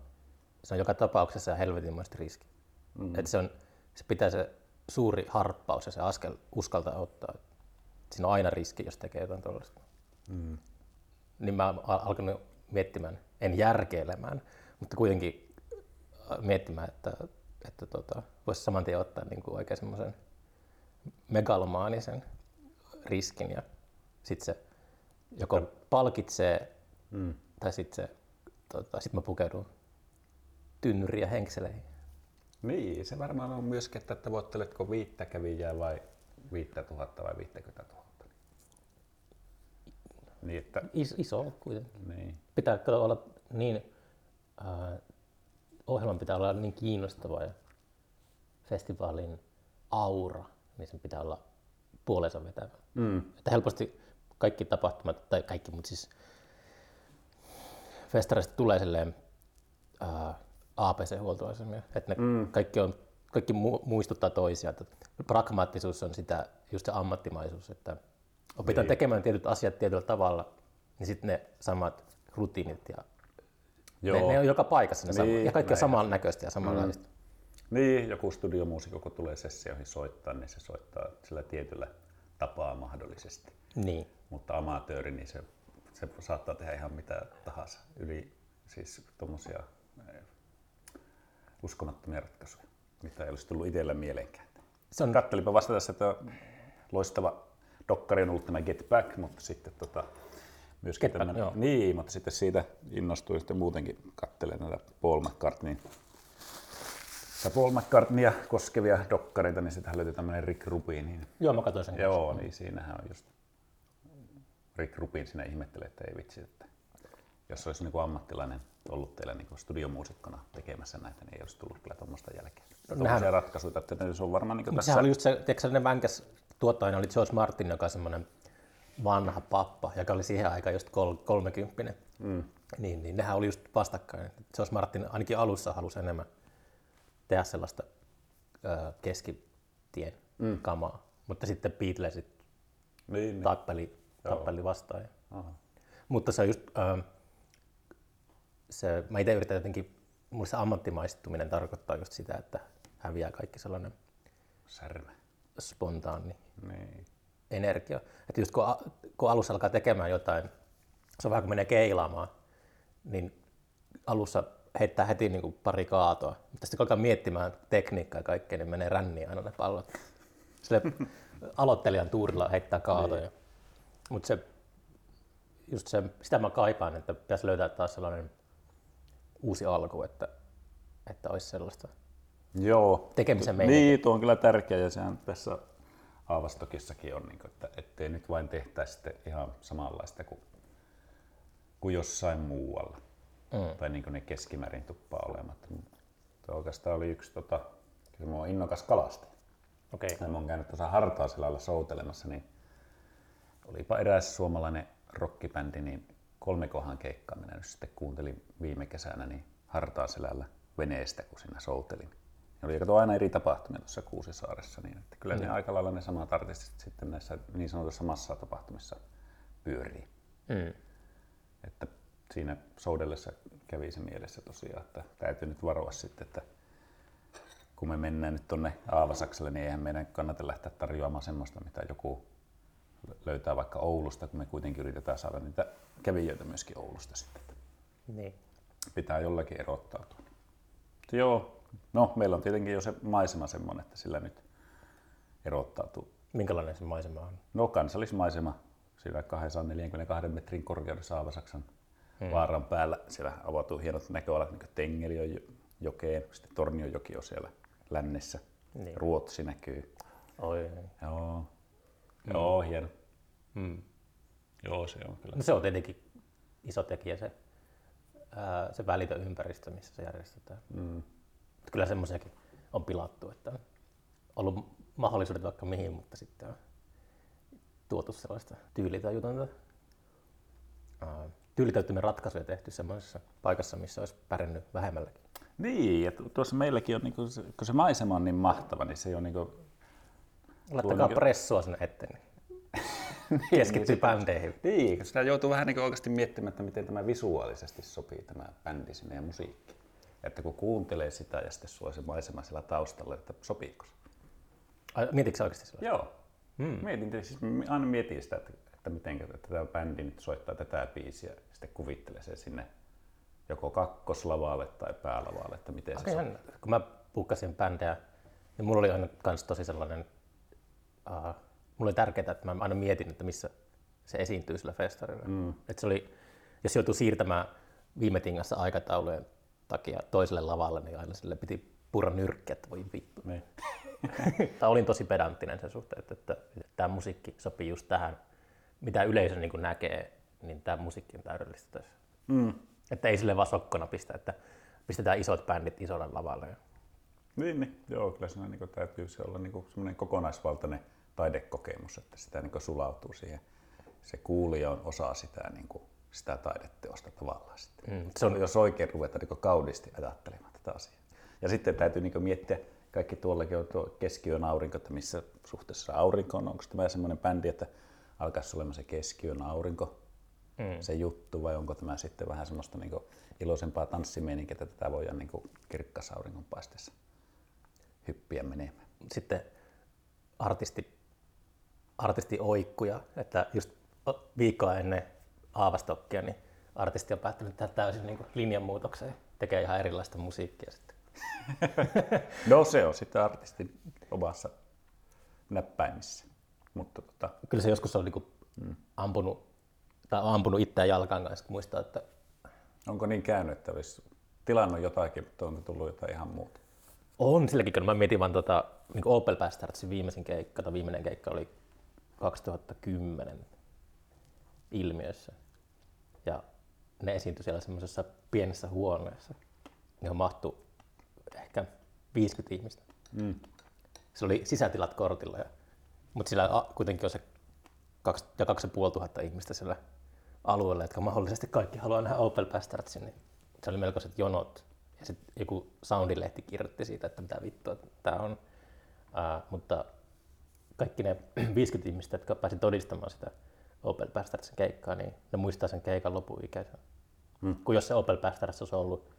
se on joka tapauksessa helvetinmoista riski. Mm. Että se, on, se pitää se suuri harppaus ja se askel uskaltaa ottaa. Siinä on aina riski, jos tekee jotain tuollaista. Mm. Niin mä oon al- alkanut miettimään, en järkeilemään, mutta kuitenkin äh, miettimään, että, että tota, voisi saman tien ottaa niin kuin oikein semmoisen megalomaanisen riskin ja sitten se joko palkitsee Mm. tai sitten se, tota, sit mä pukeudun tynnyriin ja henkseleihin. Niin, se varmaan on myöskin, että tavoitteletko viittä kävijää vai viittä tuhatta vai viittäkymmentä tuhatta. Niin, että, Is, iso kuitenkin. niin. Pitää kato olla niin, äh, ohjelman pitää olla niin kiinnostava ja festivaalin aura, niin sen pitää olla puolensa vetävä. Mm. Että helposti kaikki tapahtumat, tai kaikki, mutta siis festareista tulee silleen ää, APC-huoltoasemia, että ne mm. kaikki, on, kaikki mu- muistuttaa toisiaan. Että pragmaattisuus on sitä, just se ammattimaisuus, että opitaan Niin. tekemään tietyt asiat tietyllä tavalla, niin sitten ne samat rutiinit ja Joo. ne, ne, on joka paikassa ne Niin, samat, ja kaikki on samanlaista ja samanlaista. Niin, joku studiomuusikko, kun tulee sessioihin soittaa, niin se soittaa sillä tietyllä tapaa mahdollisesti. Niin. Mutta amatööri, niin se, se saattaa tehdä ihan mitä tahansa. Yli siis tuommoisia uskomattomia ratkaisuja, mitä ei olisi tullut itsellä mieleenkään. Se on, Kattelipa vasta tässä, että loistava dokkari on ollut tämä Get Back, mutta sitten tota, myöskin Get Back, tämmönen- joo. niin, mutta sitten siitä innostuin sitten muutenkin katselemaan näitä Paul McCartneyn Paul McCartneya koskevia dokkareita, niin sitähän löytyy tämmöinen Rick Rubin. Niin, joo, mä katsoin sen. joo, niin siinähän on just Rick Rubin siinä ihmettelee, että ei vitsi, että jos olisi niin kuin ammattilainen ollut teillä niin kuin studiomuusikkona tekemässä näitä, niin ei olisi tullut kyllä tuommoista jälkeen. Tuommoisia nehän- ratkaisuja, että ne se on varmaan niin kuin tässä... sehän oli just se, tiedätkö, ne vänkäs tuottajana oli George Martin, joka on semmoinen vanha pappa, joka oli siihen aikaan just kol- kolmekymppinen. Mm. Niin, niin nehän oli just vastakkain. George Martin ainakin alussa halusi enemmän tehdä sellaista ö, keskitien mm. kamaa. Mutta sitten Beatlesit niin, niin. Tappeli, Joo. tappeli vastaan. Aha. Mutta se on just, ö, se, mä itse yritän jotenkin, mulle se ammattimaistuminen tarkoittaa just sitä, että häviää kaikki sellainen Särmä. spontaani Niin. energia. Että just kun, a- kun alussa alkaa tekemään jotain, se on vähän kuin menee keilaamaan, niin alussa heittää heti niin kuin pari kaatoa, mutta sitten kun alkaa miettimään tekniikkaa ja kaikkea, niin menee ränniin aina ne pallot. Sille <laughs> aloittelijan tuurilla heittää kaatoja. Niin. Mutta se, just se, sitä mä kaipaan, että pitäisi löytää taas sellainen uusi alku, että, että olisi sellaista Joo. tekemisen meininki. Niin, tuo on kyllä tärkeä ja sehän tässä Aavastokissakin on, niin kuin, että ettei nyt vain tehtäisi sitten ihan samanlaista kuin, kuin jossain muualla. Mm. Tai niin kuin ne keskimäärin tuppaa olematta. Tuo oikeastaan oli yksi, tota, kyllä mä oon innokas kalastaja. Okei. Ja mä oon käynyt tuossa Hartaaselällä soutelemassa, niin olipa eräs suomalainen rockibändi, niin kolmekohan keikkaa minä nyt sitten kuuntelin viime kesänä niin Hartaaselällä veneestä, kun siinä soutelin. Ja oli kato aina eri tapahtumia tuossa Kuusisaaressa, niin että kyllä ne aika lailla ne samat artistit sitten näissä niin sanotussa massatapahtumissa pyörii. Mm. Että siinä soudellessa kävi se mielessä tosiaan, että täytyy nyt varoa sitten, että kun me mennään nyt tuonne Aavasakselle, niin eihän meidän kannata lähteä tarjoamaan semmoista, mitä joku löytää vaikka Oulusta, kun me kuitenkin yritetään saada niitä kävijöitä myöskin Oulusta sitten. Niin. pitää jollakin erottautua. Mutta joo, no meillä on tietenkin jo se maisema semmoinen, että sillä nyt erottautuu. Minkälainen se maisema on? No kansallismaisema, siellä 242 metrin korkeudessa Aavasaksan hmm. vaaran päällä. Siellä avautuu hienot näköalat, niin kuin Tengeliön jo- jokeen, sitten Tornionjoki on siellä lännessä. Niin. Ruotsi näkyy. Oi. Joo, joo hieno. Mm. Joo, se on kyllä. No se on tietenkin iso tekijä se, ää, se välitön ympäristö, missä se järjestetään. Mm. Kyllä semmoisiakin on pilattu, että on ollut mahdollisuudet vaikka mihin, mutta sitten on tuotu sellaista tyylitajutonta, tyylitajutonta ratkaisuja tehty semmoisessa paikassa, missä olisi pärjännyt vähemmälläkin. Niin, ja tu- tuossa meilläkin on, niinku, se- kun se maisema on niin mahtava, niin se on niinku, Laittakaa pressua sinne eteen. <laughs> Niin. Keskittyy bändeihin. Niin, sitä joutuu vähän niin oikeasti miettimään, että miten tämä visuaalisesti sopii tämä bändi sinne ja musiikki. Että kun kuuntelee sitä ja sitten sulla se maisema siellä taustalla, että sopiiko se. Ai, Mietitkö sä oikeasti sillä? Joo. Hmm. Mietin, siis aina mietin sitä, että, että miten että tämä bändi nyt soittaa tätä biisiä ja sitten kuvittelee sen sinne joko kakkoslavalle tai päälavalle, että miten se Okei, sopii. Kun mä bukkasin bändejä, niin mulla oli aina kans tosi sellainen, uh, mulla oli tärkeää, että mä aina mietin, että missä se esiintyy sillä festarilla. Mm. Et se oli, jos joutuu siirtämään viime tingassa aikataulujen takia toiselle lavalle, niin aina sille piti purra nyrkkiä, että voi vittu. Niin. <laughs> olin tosi pedanttinen sen suhteen, että, että, että tämä musiikki sopii just tähän, mitä yleisö niin kuin näkee, niin tämä musiikki on täydellistä tässä. Mm. Että ei sille vaan sokkona pistä, että pistetään isot bändit isolle lavalle. Niin, niin, joo, kyllä siinä niin täytyy se olla niin semmoinen kokonaisvaltainen taidekokemus, että sitä niin sulautuu siihen. Se kuulija on osa sitä, niin kuin, sitä taideteosta tavallaan. Sitten. Mm, se on- Jos oikein ruveta niin kauniisti ajattelemaan tätä asiaa. Ja sitten täytyy niin miettiä, kaikki tuollakin on tuo keskiyön aurinko, että missä suhteessa aurinko on. Onko tämä semmoinen bändi, että alkaisi olemaan se keskiyön aurinko, Mm. se juttu, vai onko tämä sitten vähän semmoista niin iloisempaa tanssimeininkiä, että tätä voidaan niin kirkkas auringonpaisteessa hyppiä menemään. sitten artisti, artisti oikkuja, että just viikkoa ennen Aavastokkia, niin artisti on päättänyt tehdä täysin niin linjanmuutoksen, tekee ihan erilaista musiikkia sitten. <laughs> No se on sitten artistin omassa näppäimissä. Mutta tota, Kyllä se joskus on niin mm. ampunut, tai on ampunut itseään jalkaan kanssa, kun muistaa, että onko niin käynyt, että olisi tilannut jotakin, mutta onko tullut jotain ihan muuta? On silläkin, kun mä mietin vaan tota, niin Opel Bastardsin viimeisin keikka, tai viimeinen keikka oli 2010 ilmiössä. Ja ne esiintyi siellä semmoisessa pienessä huoneessa, johon mahtui ehkä 50 ihmistä. Mm. Se oli sisätilat kortilla, ja, mutta sillä kuitenkin on se kaksi ja kaksi ja puoli tuhatta ihmistä sillä alueella, jotka mahdollisesti kaikki haluaa nähdä Opel Bastardsin, niin se oli melkoiset jonot. Ja sitten joku Soundilehti kirjoitti siitä, että mitä vittua tämä on. Ää, mutta kaikki ne <clears throat> 50 ihmistä, jotka pääsi todistamaan sitä Opel Bastardsin keikkaa, niin ne muistaa sen keikan lopun ikäisen. Hmm. Kun jos se Opel Bastards olisi ollut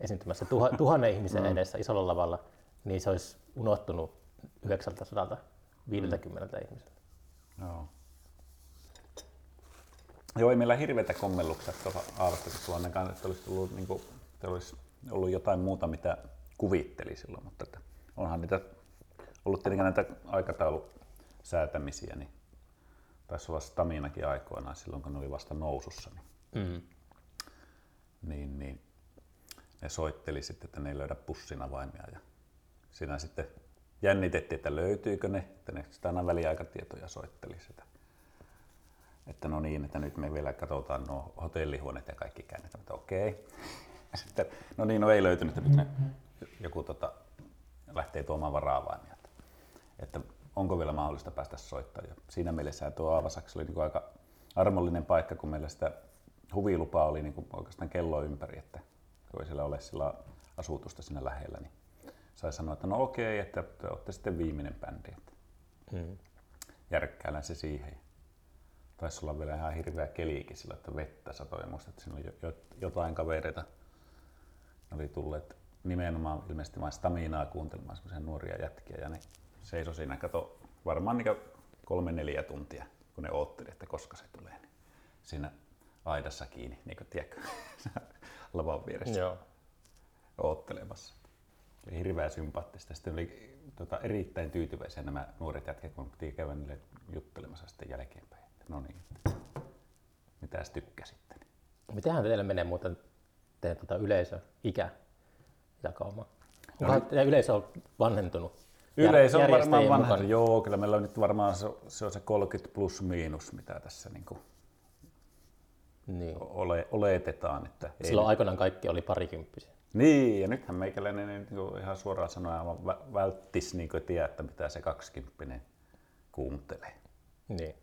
esiintymässä tuha, <laughs> tuhannen ihmisen edessä isolla lavalla, niin se olisi unohtunut 950 ihmiseltä. Joo. Joo, ei meillä hirveitä kommelluksia tuossa Aavasta, kun ainakaan, että olisi, tullut, niin kuin, että olisi ollut jotain muuta, mitä kuvitteli silloin, mutta että onhan niitä ollut tietenkin näitä aikataulusäätämisiä, niin taisi olla Staminakin aikoinaan silloin, kun ne oli vasta nousussa, niin, Mm. niin, niin ne soitteli sitten, että ne ei löydä pussin avaimia ja siinä sitten jännitettiin, että löytyykö ne, että ne sitä aina väliaikatietoja soitteli sitä. Että no niin, että nyt me vielä katsotaan nuo hotellihuoneet ja kaikki käännetään, mutta okei. Ja sitten, no niin, no ei löytynyt, että nyt ne, joku tota, lähtee tuomaan varaavaimia. Että, että onko vielä mahdollista päästä soittamaan. Ja siinä mielessä tuo Aavasaksi oli niin aika armollinen paikka, kun meillä sitä huvilupaa oli niin oikeastaan kello ympäri, että kun ei siellä ole sillä asutusta siinä lähellä, niin sai sanoa, että no okei, että te olette sitten viimeinen bändi. Että Mm. järkkäilän se siihen. Taisi olla vielä ihan hirveä keliikin sillä, että vettä satoi. Ja muistan, että siinä oli jo- jo- jotain kavereita. Ne oli tulleet nimenomaan ilmeisesti vain staminaa kuuntelemaan semmoisia nuoria jätkiä. Ja ne seisoi siinä, kato, varmaan niin kolme neljä tuntia, kun ne ootteli, että koska se tulee. Niin siinä aidassa kiinni, niin kuin tiedätkö, <laughs> lavan vieressä Joo. oottelemassa. Oli hirveän sympaattista. Sitten oli tota, erittäin tyytyväisiä nämä nuoret jätkät, kun piti käydä niille juttelemassa sitten jälkeenpäin. Että No niin, mitäs tykkäsitte? Mitenhän teillä menee muuten teidän tota yleisö, ikä jakauma? Onkohan teidän yleisö on vanhentunut? Yleisö on varmaan mukaan? Joo, kyllä meillä on nyt varmaan se, se on se 30 plus miinus, mitä tässä niin kuin Niin. ole, oletetaan. Että ei Silloin aikoinaan kaikki oli parikymppisiä. Niin, ja nythän meikäläinen niin ihan suoraan sanoen aivan vä- välttisi niin tiedä, että mitä se 20 kuuntelee. Niin.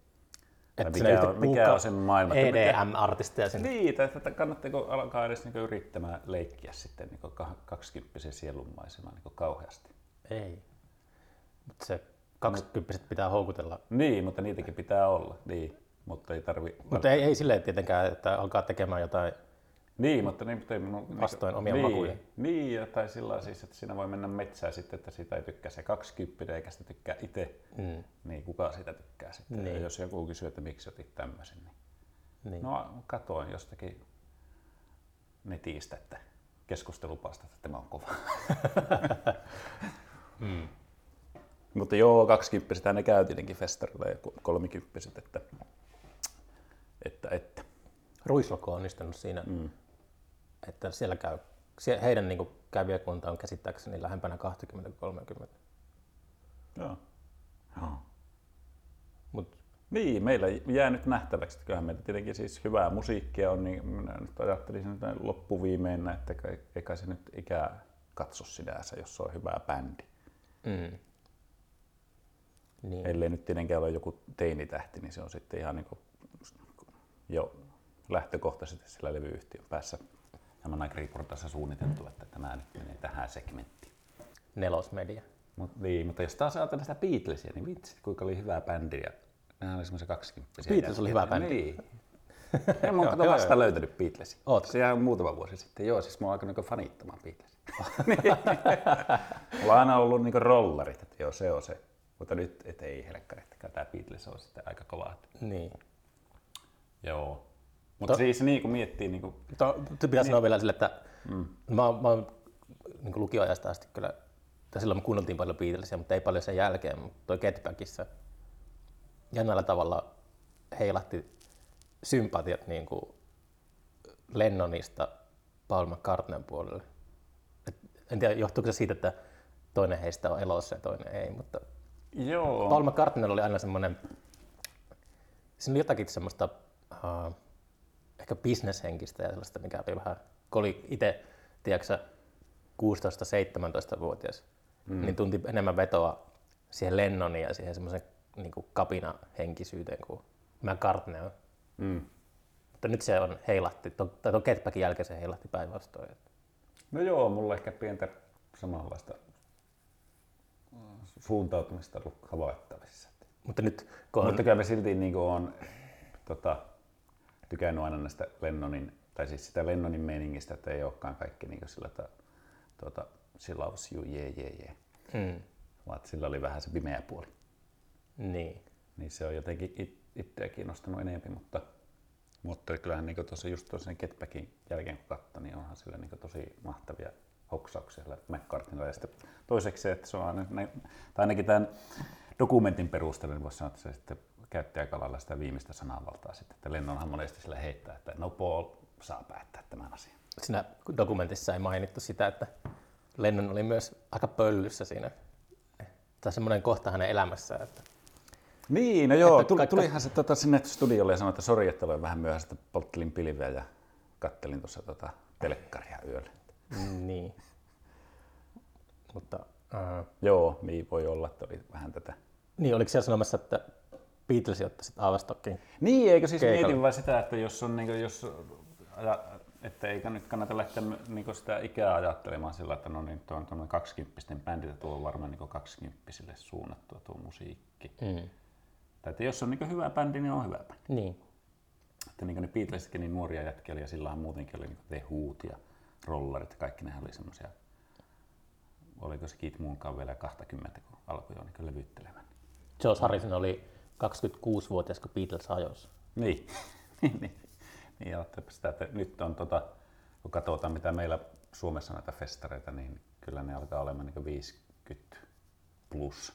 Että mikä on- mikä on sen maailma, EDM-artisteja sinne. Niin, että kannattako alkaa edes niinku yrittämään leikkiä sitten niinku 20 sielunmaisena niinku kauheasti. Ei. Mutta se 20 pitää houkutella. Niin, mutta niitäkin pitää olla. Niin, mutta ei tarvi... Mutta ei, ei silleen tietenkään, että alkaa tekemään jotain. Niin, mutta niin, mutta ei minun... Vastoin omia niin, makuja. Niin, tai sillä siis, että siinä voi mennä metsään sitten, että siitä ei tykkää se 20 eikä sitä tykkää itse. Mm. Niin, kuka sitä tykkää sitten. Niin. Ja jos joku kysyy, että miksi otit tämmöisen, niin Niin. No katoin jostakin netistä, että keskustelupasta, että tämä on kova. <laughs> Mm. Mutta joo, 20 ne käy tietenkin festarilla ja 30 että, että, että. Ruisloko on onnistunut siinä, Mm. Että siellä käy, heidän niin kävijäkunta on käsittääkseni lähempänä 20-30. Joo. Joo. Mut Niin, meillä jää nyt nähtäväksi, että kyllähän meillä tietenkin siis hyvää musiikkia on, niin minä nyt ajattelisin että loppuviimein, että kai- ei kai se nyt ikää katso sinänsä, jos se on hyvä bändi. mm. Niin. Ellei nyt tietenkään ole joku teinitähti, niin se on sitten ihan niin kuin jo lähtökohtaisesti sillä levyyhtiön päässä ja Managerin portaassa suunniteltu, että tämä nyt menee tähän segmenttiin. Nelosmedia. Mut, niin, mutta jos taas ajatellaan sitä Beatlesia, niin vitsi, kuinka oli hyvä bändi. Ja nehän oli semmoisia 20 Beatles oli hyvä bändi. Niin. <laughs> En mä kato vasta joo. löytänyt Beatlesia. Ootko? Se on muutama vuosi sitten. Joo, siis mä oon alkanut niinku fanittamaan Beatlesia. <laughs> Mulla on aina ollut niinku rollarit, että joo, se on se. Mutta nyt, et ei helkkarittakään, tämä Beatles on sitten aika kova. Niin. Joo. Mutta To- siis niin kun miettii, niin kuin, To, pitää sanoa vielä sille, että mm. mä, mä oon niin lukioajasta asti kyllä, tai silloin me kuunneltiin paljon Beatlesia, mutta ei paljon sen jälkeen, mutta toi Get Backissa jännällä tavalla heilahti sympatiat niin kuin Lennonista Paul McCartneyn puolelle. Et en tiedä, johtuuko se siitä, että toinen heistä on elossa ja toinen ei, mutta joo. Paul McCartney oli aina semmoinen, siinä oli jotakin semmoista uh, ehkä bisneshenkistä ja sellaista, mikä oli vähän, kun oli itse, tiedätkö 16-17-vuotias, mm. niin tunti enemmän vetoa siihen Lennoniin ja siihen semmoisen niin kapinahenkisyyteen kuin McCartney. Mm. Mutta nyt se on heilahti, to- tai tuon Getbackin jälkeen se heilahti päinvastoin. No joo, mulla ehkä pientä samanlaista mm, suuntautumista ollut havaittavissa. Mutta nyt kun on, Mutta kyllä mä silti niin on tota, tykännyt aina näistä Lennonin, tai siis sitä Lennonin meiningistä, että ei olekaan kaikki niin sillä, että tuota, she loves you, yeah, yeah, yeah. mm, Vaan sillä oli vähän se pimeä puoli. niin, Niin se on jotenkin it, itseä kiinnostanut enemmän, mutta, mutta kyllähän niin tosi just tuossa Getbackin jälkeen kun katsoi, niin onhan sillä niin tosi mahtavia hoksauksia McCartneylla. Ja sitten toiseksi se, että se on aina, tai ainakin tämän dokumentin perusteella, niin voisi sanoa, että se sitten lailla sitä viimeistä sananvaltaa sitten, että Lennonhan monesti sillä heittää, että no Paul saa päättää tämän asian. siinä dokumentissa ei mainittu sitä, että Lennon oli myös aika pöllyssä siinä. Tai semmoinen kohta hänen elämässään, että Niin, no joo, Että tuli, tulihan se tota, sinne studiolle ja sanoi, että sori, että olen vähän myöhässä, että polttelin pilveä ja kattelin tuossa tota, telkkaria yöllä. niin. Mutta äh, Joo, niin voi olla, että oli vähän tätä. niin, oliko siellä sanomassa, että Beatles otti sitten Avastockin? Niin, eikö siis Keikalle. mietin vaan sitä, että jos on, niin jos, aja, että eikä nyt kannata lähteä niin sitä ikää ajattelemaan sillä, että no niin, tuo on tuommoinen kaksikymppisten bändi, tuo on varmaan niin kaksikymppisille suunnattua tuo musiikki. Mm. Tai että jos on niin hyvä bändi, niin on hyvä bändi. Niin. Että niin ne Beatleskin niin nuoria jätkiä oli ja silloinhan muutenkin oli niin The Who't ja Rollarit ja kaikki nehän oli semmoisia, oliko se Keith Moonkaan vielä 20, kun alkoi jo niin levyttelemään. George Harrison oli 26-vuotias, kun Beatles hajosi. <laughs> Niin, niin, niin. niin sitä, että nyt on tota, kun katsotaan mitä meillä Suomessa näitä festareita, niin kyllä ne alkaa olemaan niin 50 plus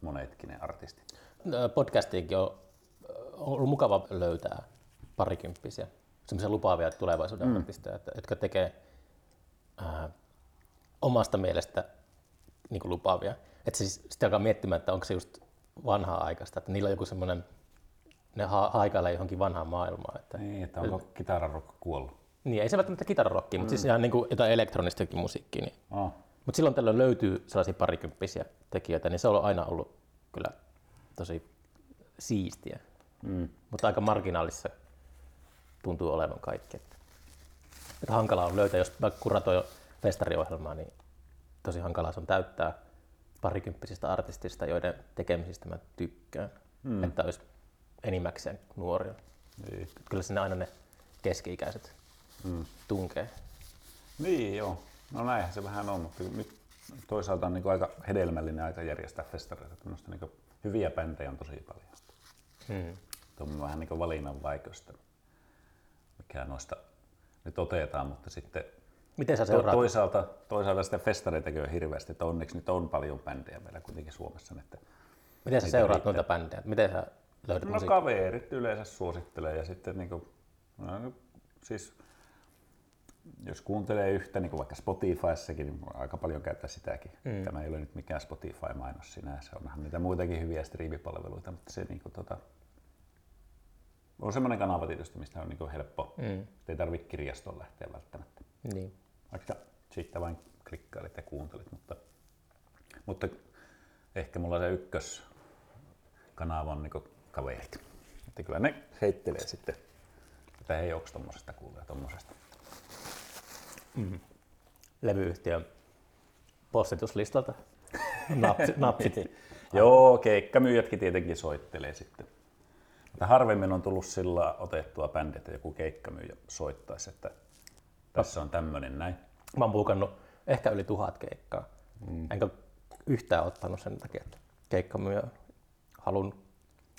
monetkin ne artistit. Ö, Podcastiinkin on ollut mukava löytää parikymppisiä, semmoisia lupaavia tulevaisuuden mm. artisteja, että, jotka tekee ää, omasta mielestä niin lupaavia. Että siis sitten alkaa miettimään, että onko se just vanhaa aikaista, että niillä on joku semmoinen, ne ha- haikailee johonkin vanhaan maailmaan. Että, Niin, että onko kitararokko kuollut? niin, ei se välttämättä kitararokkia, mm. mutta siis ihan niin kuin jotain elektronistakin musiikkia. Niin. Oh. Mutta silloin tällöin löytyy sellaisia parikymppisiä tekijöitä, niin se on aina ollut kyllä tosi siistiä. Mm. Mutta aika marginaalissa tuntuu olevan kaikki. Että, että hankalaa on löytää, jos mä kuratoi festariohjelmaa, niin tosi hankalaa se on täyttää parikymppisistä artistista, joiden tekemisistä mä tykkään. Mm. Että olisi enimmäkseen nuoria. Niin. Kyllä sinne aina ne keski-ikäiset Mm. tunkee. Niin joo, no näinhän se vähän on, mutta nyt toisaalta on niin aika hedelmällinen aika järjestää festareita. Tämmöistä niin hyviä bändejä on tosi paljon. Hmm. Tuo on vähän niin valinnan vaikeusta, mikä noista nyt otetaan, mutta sitten Miten sä to, seuraat? toisaalta, toisaalta sitä festareitakin on hirveästi, että onneksi nyt on paljon bändejä meillä kuitenkin Suomessa. Että Miten sä seuraat riittää. noita bändejä? Miten sä löydät No musiikkia? kaverit yleensä suosittelee ja sitten niin kuin, no, siis jos kuuntelee yhtä, niin kuin vaikka Spotifyssakin, niin aika paljon käyttää sitäkin. Mm. Tämä ei ole nyt mikään Spotify-mainos sinänsä, onhan niitä muitakin hyviä striimipalveluita, mutta se niin kuin, tota, on semmoinen kanava tietysti, mistä on niin kuin helppo. Mm. Ei tarvitse kirjastoon lähteä välttämättä. Niin. Vaikka sitten vain klikkailit ja kuuntelit, mutta, mutta ehkä mulla se ykköskanava on niin kaverit. Että kyllä ne heittelee sitten, että hei, onko tommosesta kuulee tommosesta. Levyyhtiön postituslistalta <laughs> napsi, napsit. Joo, keikkamyyjätkin tietenkin soittelee sitten. Mutta harvemmin on tullut sillä otettua bändi, että joku keikkamyyjä soittaisi, että tässä on tämmöinen näin. Mä oon puukannut ehkä yli tuhat keikkaa. Mm. Enkä yhtään ottanut sen takia, että keikkamyyjä halun.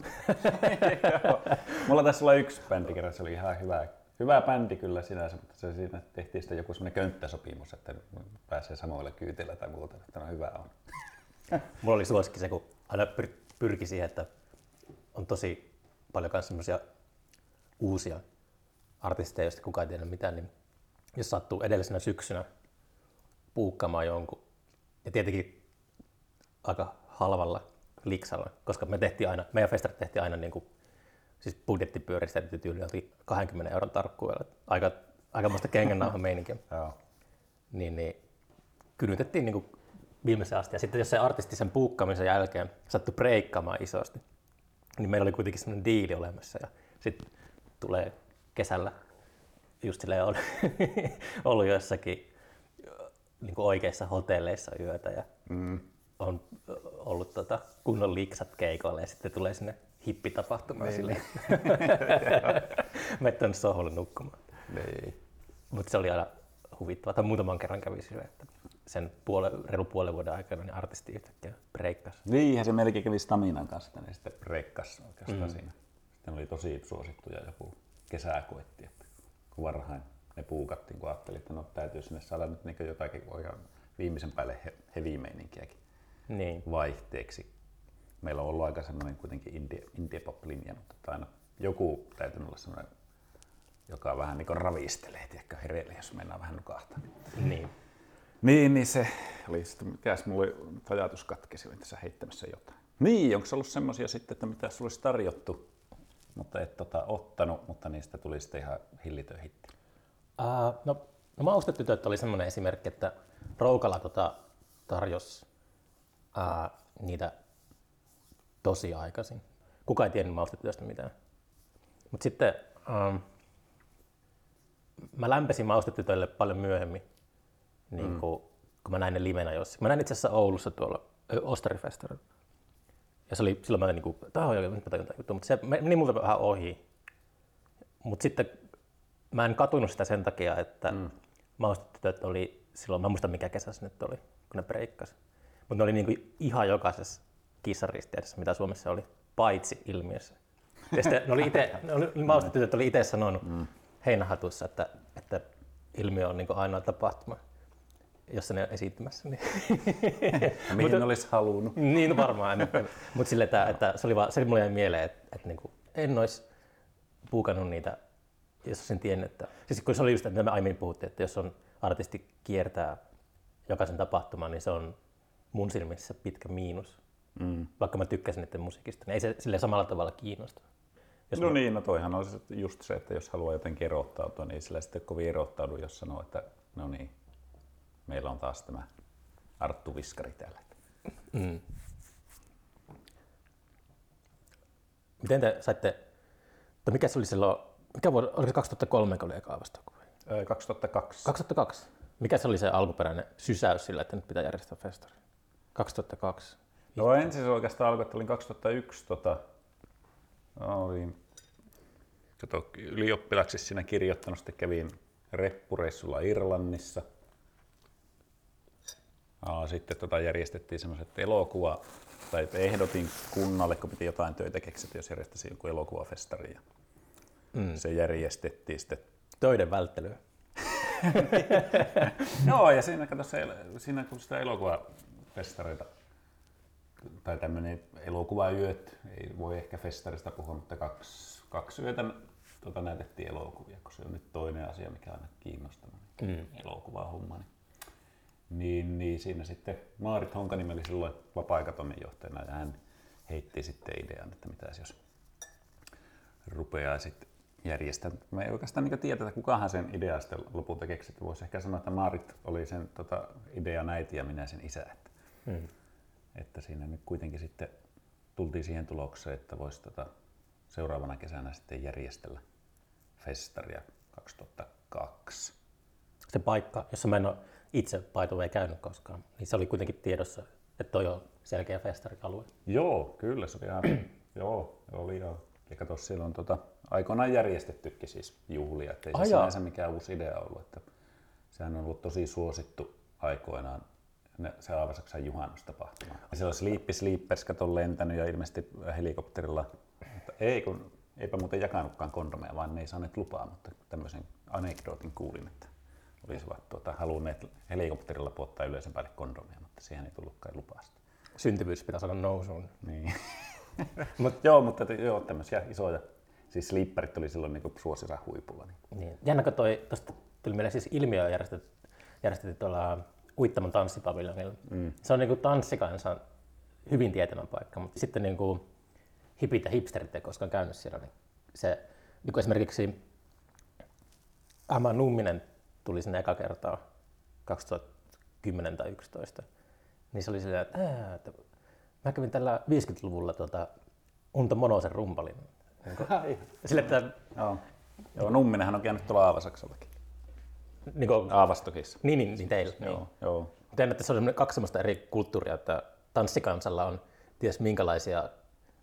<laughs> Mulla tässä oli yksi bändi kerran, se oli ihan hyvä, hyvä bändi kyllä sinänsä, mutta se siinä tehtiin sitten joku semmoinen könttäsopimus, että pääsee samoille kyyteillä tai muuta, että no hyvä on. <laughs> Mulla oli suosikki se, kun aina pyr- pyrki siihen, että on tosi paljon myös semmoisia uusia artisteja, joista kukaan ei tiedä mitään, niin jos sattuu edellisenä syksynä puukkaamaan jonkun, ja tietenkin aika halvalla liksalla, koska me tehtiin aina, meidän festarit tehtiin aina niin kuin, siis budjettipyöristetty tyyli oli 20 euron tarkkuudella, aika, aikamoista kengännauhan meininkiä <laughs> niin, niin kynytettiin niin kuin viimeisen asti. Ja sitten jos se artisti sen puukkaamisen jälkeen sattui breikkaamaan isosti, niin meillä oli kuitenkin sellainen diili olemassa. Ja sitten tulee kesällä just silleen on <laughs> ollut jossakin niin kuin oikeissa hotelleissa yötä ja Mm. on ollut tota, kunnon liksat keikoille ja sitten tulee sinne hippitapahtumaan Niin, silleen. <laughs> Mettänyt sohvalle nukkumaan. Niin. Mutta se oli aina huvittavaa. Tai muutaman kerran kävi sille, että sen puole, reilu puolen vuoden aikana niin artisti yhtäkkiä breikkasi. Niinhän se melkein kävi Staminan kanssa, ne sitten brekkas oikeastaan mm. siinä. Sitten oli tosi suosittuja joku kesää koetti, että varhain ne puukattiin, kun ajattelin, että no täytyy sinne saada nyt niin jotakin oikein viimeisen päälle he, heavy meininkiäkin Niin. vaihteeksi. Meillä on ollut aika semmoinen kuitenkin indie, indie pop linja, mutta aina joku täytyy olla semmoinen, joka vähän niin ravistelee, tiedätkö, hereille, jos mennään vähän nukahtaa. niin. Niin, niin se oli sitten, mikäs mulla oli ajatus katkesi, olin tässä heittämässä jotain. Niin, onko se ollut semmoisia sitten, että mitä sulla olisi tarjottu, mutta et tota, ottanut, mutta niistä tuli sitten ihan hillitön hitti? Uh, no, no maustetytöt oli semmoinen esimerkki, että Roukala tota, tarjosi uh, niitä tosi aikaisin. Kuka ei tiennyt maustetytöstä mitään. Mutta sitten um, mä lämpesin maustetytöille paljon myöhemmin, niin mm. kun, kun mä näin ne livenä jossain. Mä näin itse asiassa Oulussa tuolla Ostarifestarilla. Ja se oli, silloin mä niin kuin, tämä on jokin juttu, mutta se meni multa vähän ohi. Mutta sitten mä en katunut sitä sen takia, että mm. maustetytöt oli silloin, mä muistan mikä kesä se nyt oli, kun ne breikkasi. Mutta ne oli niin kuin ihan jokaisessa kissaristeessä, mitä Suomessa oli, paitsi ilmiössä. Ja sitten ne oli ite, ne oli, maustetytöt oli itse sanonut mm. heinähatussa, että, että ilmiö on niin kuin ainoa tapahtuma jossa ne on esiintymässä. Niin. <laughs> Mihin ne olisi halunnut? <laughs> Niin, no varmaan. <laughs> Mutta sille, että, että, se oli vaan, se mulle mieleen, että, että niin kuin, en olisi puukannut niitä, jos olisin tiennyt. Että, siis kun se oli just, että me aiemmin puhuttiin, että jos on artisti kiertää jokaisen tapahtuman, niin se on mun silmissä pitkä miinus. Mm. Vaikka mä tykkäsin niiden musiikista, niin ei se sille samalla tavalla kiinnosta. Jos no mä... niin, no toihan on just se, että jos haluaa jotenkin erottautua, niin sillä sitten kovin erottaudu, jos sanoo, että no niin, meillä on taas tämä Arttu Viskari täällä. Mm. Miten te saitte, tai mikä se oli silloin, mikä vuosi, oliko se 2003, kun oli eka 2002. 2002. Mikä se oli se alkuperäinen sysäys sillä, että nyt pitää järjestää festari? 2002. No ensin se oikeastaan alkoi, että olin 2001 tota, olin kato, ylioppilaksi siinä kirjoittanut, sitten kävin reppureissulla Irlannissa – sitten tota järjestettiin semmoiset elokuva, tai ehdotin kunnalle, kun piti jotain töitä keksiä, jos järjestäisi joku elokuvafestari. Ja mm. Se järjestettiin sitten. Töiden välttelyä. <laughs> Joo, ja siinä, kato, se, siinä kun sitä elokuvafestareita tai tämmöinen elokuvayöt, ei voi ehkä festarista puhua, mutta kaksi, kaksi yötä tota, näytettiin elokuvia, kun se on nyt toinen asia, mikä on aina kiinnostanut, mm. elokuvahomma. Niin niin, niin siinä sitten Maarit Honkanimi oli silloin vapaa-aikatoimen johtajana ja hän heitti sitten idean, että mitä jos rupeaa sitten järjestämään. Me ei oikeastaan niin tiedetä, kukahan sen ideaa sitten lopulta keksi. Voisi ehkä sanoa, että Maarit oli sen tota, idean äiti ja minä sen isä. Että, hmm. että siinä nyt kuitenkin sitten tultiin siihen tulokseen, että voisi tota, seuraavana kesänä sitten järjestellä festaria 2002. Se paikka, jossa mä en ole itse by ei käynyt koskaan, niin se oli kuitenkin tiedossa, että toi on selkeä festarialue. Joo, kyllä se oli ihan, <clears throat> joo, oli joo. Ja kato, siellä on tota, aikoinaan järjestettykin siis juhlia, ettei se sinänsä mikään uusi idea ollut. Että sehän on ollut tosi suosittu aikoinaan ne, se Aavasaksan juhannustapahtuma. Ja siellä on Sleepy Sleepers kato lentänyt ja ilmeisesti helikopterilla, mutta ei kun eipä muuten jakanutkaan kondomeja, vaan ne ei saaneet lupaa, mutta tämmöisen anekdootin kuulin, että olisivat tuota, halunneet helikopterilla puottaa yleisön päälle kondomia, mutta siihen ei tullutkaan lupasta. Syntyvyys pitää saada nousuun. Niin. <laughs> Mut, joo, mutta joo, tämmöisiä isoja, siis slipperit oli silloin niin suosissa huipulla. Niin. niin. Jännä, kun toi, tosta tuli meille siis ilmiö järjestetty, järjestetty tuolla Uittamon tanssipaviljonilla. Mm. Se on niin kuin tanssikansan hyvin tietämän paikka, mutta sitten niin kuin hipit ja hipsterit ei koskaan käynyt siellä. Niin se, niin kuin esimerkiksi Amma Numminen tuli sinne eka kertaa 2010 tai 2011, niin se oli silleen, että, että mä kävin tällä 50-luvulla tuota, Unto Monosen rumpalin. Niin sille, että, Joo. Joo, Numminenhan on käynyt tuolla Aavasaksallakin. Niin kuin, Aavastokissa. Niin, niin, niin teillä. Joo, niin. joo. Tein, että se on kaksi sellaista eri kulttuuria, että tanssikansalla on ties minkälaisia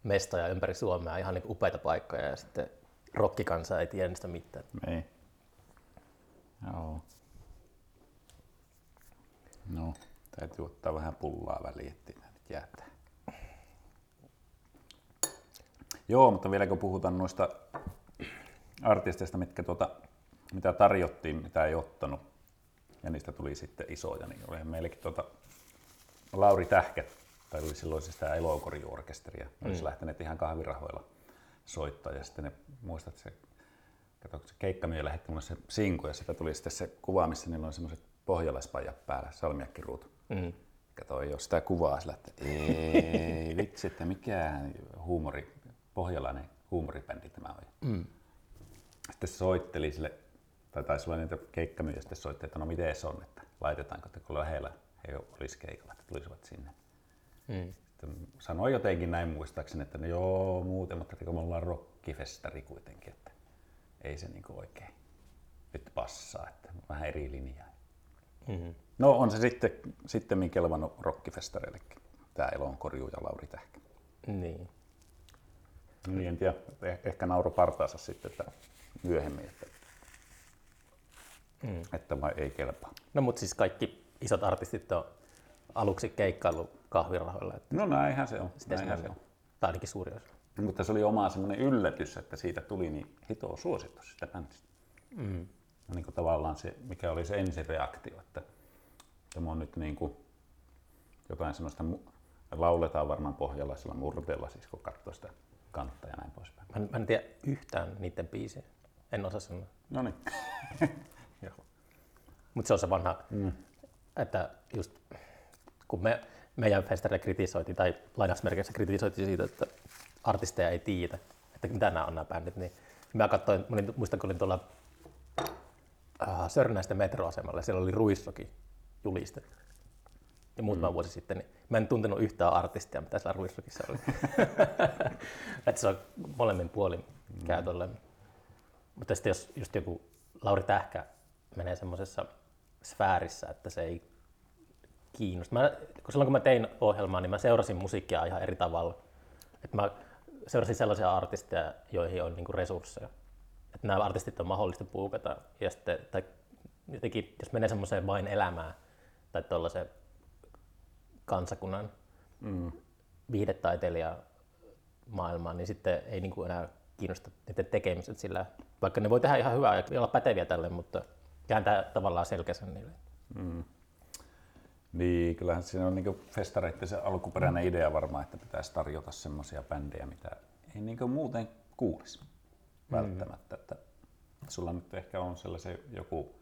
mestoja ympäri Suomea, ihan niin upeita paikkoja, ja sitten rokkikansa ei tiedä niistä mitään. Niin. Joo. No, täytyy ottaa vähän pullaa väliin, ettei nyt jäätä. Joo, mutta vielä kun puhutaan noista artisteista, mitkä tuota, mitä tarjottiin, mitä ei ottanut, ja niistä tuli sitten isoja, niin oli meillekin tuota, Lauri Tähkä, tai oli silloin siis tämä Elokoriorkesteria, mm. olisi lähteneet ihan kahvirahoilla soittaa, ja sitten ne muistat se kato, se keikkamyö lähetti mulle se sinku ja sitä tuli sitten se kuva, missä niillä on semmoiset pohjalaispaija päällä, salmiakkiruutu. Mm. Katsoin jo sitä kuvaa sillä, että ei <laughs> vitsi, että mikä huumori, pohjalainen huumoribändi tämä on. Mm. Sitten soitteli sille, tai taisi olla niitä keikkamyyjä, sitten soitteli, että no miten se on, että laitetaanko, että kun lähellä he olisi keikalla, että tulisivat sinne. Mm. Sitten sanoi jotenkin näin muistaakseni, että no joo muuten, mutta kun me ollaan rockifestari kuitenkin, ei se niinku oikein nyt passaa, että vähän eri linjaa. Mm. No on se sitten, sitten kelvannut rockifestareillekin, tämä Elon Korju ja Lauri Tähkä. Niin. Niin en tiedä, eh- ehkä nauro partaansa sitten että myöhemmin, että, Mm. että vai ei kelpaa. No mutta siis kaikki isot artistit on aluksi keikkaillut kahvirahoilla, että No näinhän se on. Näinhän se se on. tai ainakin suuri osa. Mutta se oli oma semmoinen yllätys, että siitä tuli niin hitoa suositus sitä bändistä. Mm. Niin kuin tavallaan se, mikä oli se ensireaktio, että tämä on nyt niin kuin jotain semmoista, lauletaan varmaan pohjalaisella murteella, siis kun katsoo sitä kantta ja näin poispäin. Mä, en, mä en tiedä yhtään niiden biisejä. En osaa sanoa. No niin. <laughs> Mutta se on se vanha, mm. että just kun me, meidän festareilla kritisoitiin, tai lainausmerkeissä kritisoitiin siitä, että artisteja ei tiedä, että mitä nämä on nämä bändit, niin mä katsoin, mä olin, muistan kun olin tuolla äh, Sörnäisten metroasemalla, ja siellä oli Ruissoki juliste. Ja muutama mm. vuosi sitten, niin mä en tuntenut yhtään artistia, mitä siellä Ruissokissa oli. <laughs> että se on molemmin puolin käy tolleen. Mutta sitten jos just joku Lauri Tähkä menee semmoisessa sfäärissä, että se ei kiinnosta. Mä, kun silloin kun mä tein ohjelmaa, niin mä seurasin musiikkia ihan eri tavalla. Et mä seurasin sellaisia artisteja, joihin on niinku resursseja. Että nämä artistit on mahdollista puukata. Ja sitten, tai jotenkin, jos menee semmoiseen vain elämään tai tuollaiseen kansakunnan Mm. viihdetaiteilija maailmaan, niin sitten ei niin kuin enää kiinnosta niiden tekemiset sillä, vaikka ne voi tehdä ihan hyvää ja olla päteviä tälle, mutta kääntää tavallaan selkänsä niille. Mm. Niin, kyllähän siinä on niin festareiden se alkuperäinen idea varmaan, että pitäisi tarjota semmoisia bändejä, mitä ei niin muuten kuulisi välttämättä. Että sulla nyt ehkä on sellaisen joku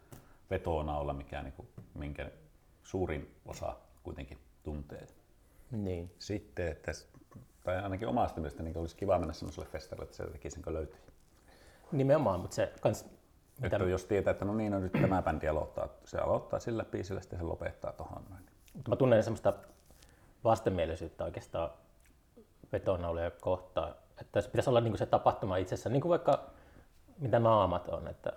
vetonaula, mikä niin kuin, minkä suurin osa kuitenkin tuntee. Niin. Sitten, että, tai ainakin omasta mielestä niin olisi kiva mennä semmoiselle festarille, että sieltäkin sen kun löytyy. Nimenomaan, mutta se kans, mitä, Että jos tietää, että no niin, no nyt tämä bändi aloittaa, se aloittaa sillä biisillä, sitten se lopettaa tuohon noin. mutta mä tunnen semmoista vastenmielisyyttä oikeastaan vetonaulia kohtaan, että se pitäisi olla niin kuin se tapahtuma itsessään, niin kuin vaikka mitä naamat on, että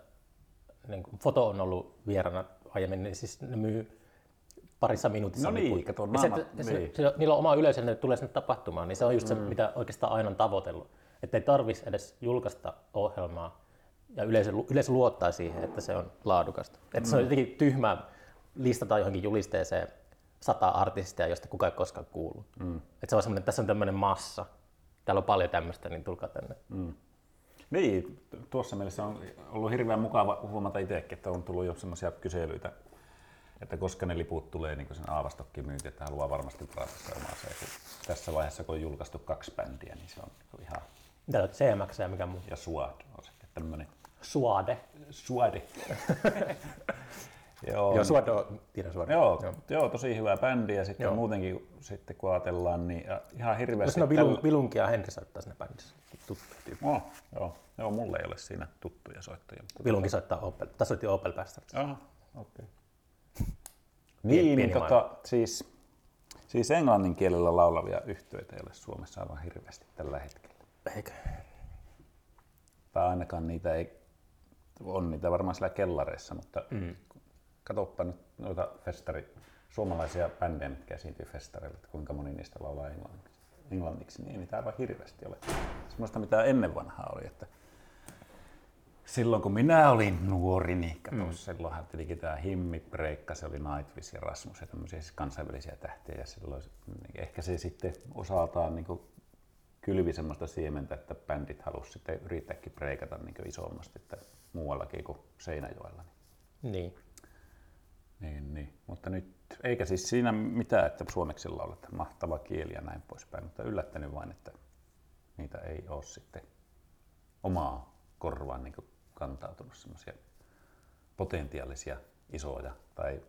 niin kuin foto on ollut vierana aiemmin, niin siis ne myy parissa minuutissa. No niin, kato, Ja se, naamat, että se, niin. se, niillä on oma yleisö, ne tulee sinne tapahtumaan, niin se on just se, mitä oikeastaan aina on tavoitellut. Että ei tarvitsisi edes julkaista ohjelmaa ja yleisö, yleisö luottaa siihen, että se on laadukasta. Että se on jotenkin tyhmää listata johonkin julisteeseen sata artistia, josta kukaan ei koskaan kuullut. Mm. Että se on semmoinen, tässä on tämmöinen massa, täällä on paljon tämmöistä, niin tulkaa tänne. Mm. Niin, tuossa mielessä on ollut hirveän mukava huomata itsekin, että on tullut jo semmoisia kyselyitä, että koska ne liput tulee niin sen Aavastokkin myynti, että haluaa varmasti se omaa se. Tässä vaiheessa, kun on julkaistu kaksi bändiä, niin se on ihan, Mitä on CMX ja mikä muu? ja Suad on sitten tämmöinen Suade. Suade. <laughs> Joo, Joo, Suade on, tiedän Suade. Joo, joo. joo, tosi hyvä bändi ja sitten Joo. muutenkin sitten kun ajatellaan, niin ihan hirveästi... Jos no Vilun, Vilunki ja Henri soittaa siinä bändissä. Tuttuja. Oh, joo, joo, mulle ei ole siinä tuttuja soittajia. Mutta... Vilunki soittaa Opel, tässä soitti Opel Bastards. Aha, okei. Pieni- Niin, pieni niin tota, siis, siis englannin kielellä laulavia yhtyeitä ei ole Suomessa aivan hirveästi tällä hetkellä. Eikö? Tai ainakaan niitä ei, on niitä varmaan siellä kellareissa, mutta Mm. katoppa nyt noita festari, suomalaisia bändejä, mitkä esiintyy festareilla, että kuinka moni niistä laulaa englanniksi. englanniksi niin ei niitä aivan hirveästi ole. Semmoista mitä ennen vanhaa oli, että silloin kun minä olin nuori, niin kato, mm. silloinhan tietenkin tämä Himmi, Breikka, se oli Nightwish ja Rasmus ja tämmöisiä siis kansainvälisiä tähtiä ja silloin niin ehkä se sitten osaltaan niin kuin kylvi semmoista siementä, että bändit halusi sitten yrittääkin breikata niin isommasti että muuallakin kuin Seinäjoella. Niin. Niin. Niin. Mutta nyt, eikä siis siinä mitään, että suomeksi lauletaan mahtava kieli ja näin poispäin, mutta yllättänyt vain, että niitä ei ole sitten omaa korvaan niin kantautunut semmoisia potentiaalisia isoja tai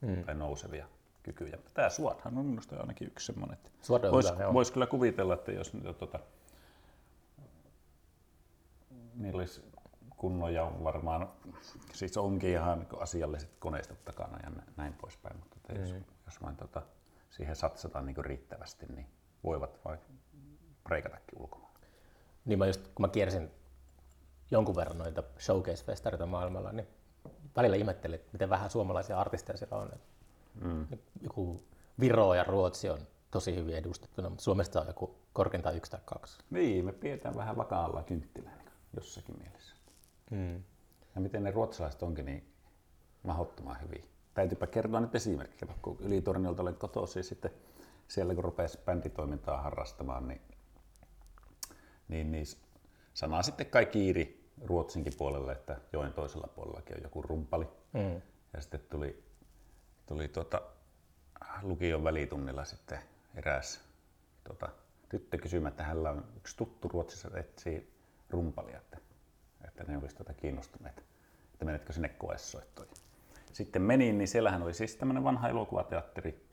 mm. tai nousevia kykyjä. Tämä SWAThan on minusta ainakin yksi semmoinen, Voisi vois kyllä kuvitella, että jos niitä, tota, niillä olisi kunnon ja varmaan, siis onkin ihan niin asialliset koneistot takana ja nä- näin poispäin, mutta että jos, jos vain tota, siihen satsataan niin riittävästi, niin voivat vain preikatakin ulkomailla. Niin mä just, kun mä kiersin jonkun verran noita showcase-festareita maailmalla, niin välillä ihmettelin, että miten vähän suomalaisia artisteja siellä on. Mm. Joku Viro ja Ruotsi on tosi hyvin edustettuna, mutta Suomesta on joku korkeintaan yksi tai kaksi. Niin, me pidetään vähän vakaalla kynttilänä jossakin mielessä. Mm. Ja miten ne ruotsalaiset onkin niin mahdottoman hyviä. Täytyypä kertoa nyt esimerkki, kun Ylitorniolta olen kotoisin ja sitten siellä kun rupesi bänditoimintaa harrastamaan, niin, niin, niin sanaa sitten kai kiiri Ruotsinkin puolelle, että joen toisella puolellakin on joku rumpali. Mm. Ja sitten tuli, tuli tuota, lukion välitunnilla sitten eräs tuota, tyttö kysymään, että hänellä on yksi tuttu Ruotsissa etsii rumpalia, että, että ne olisi tuota kiinnostuneet, että menetkö sinne koessoittoon. Sitten menin, niin siellähän oli siis tämmöinen vanha elokuvateatteri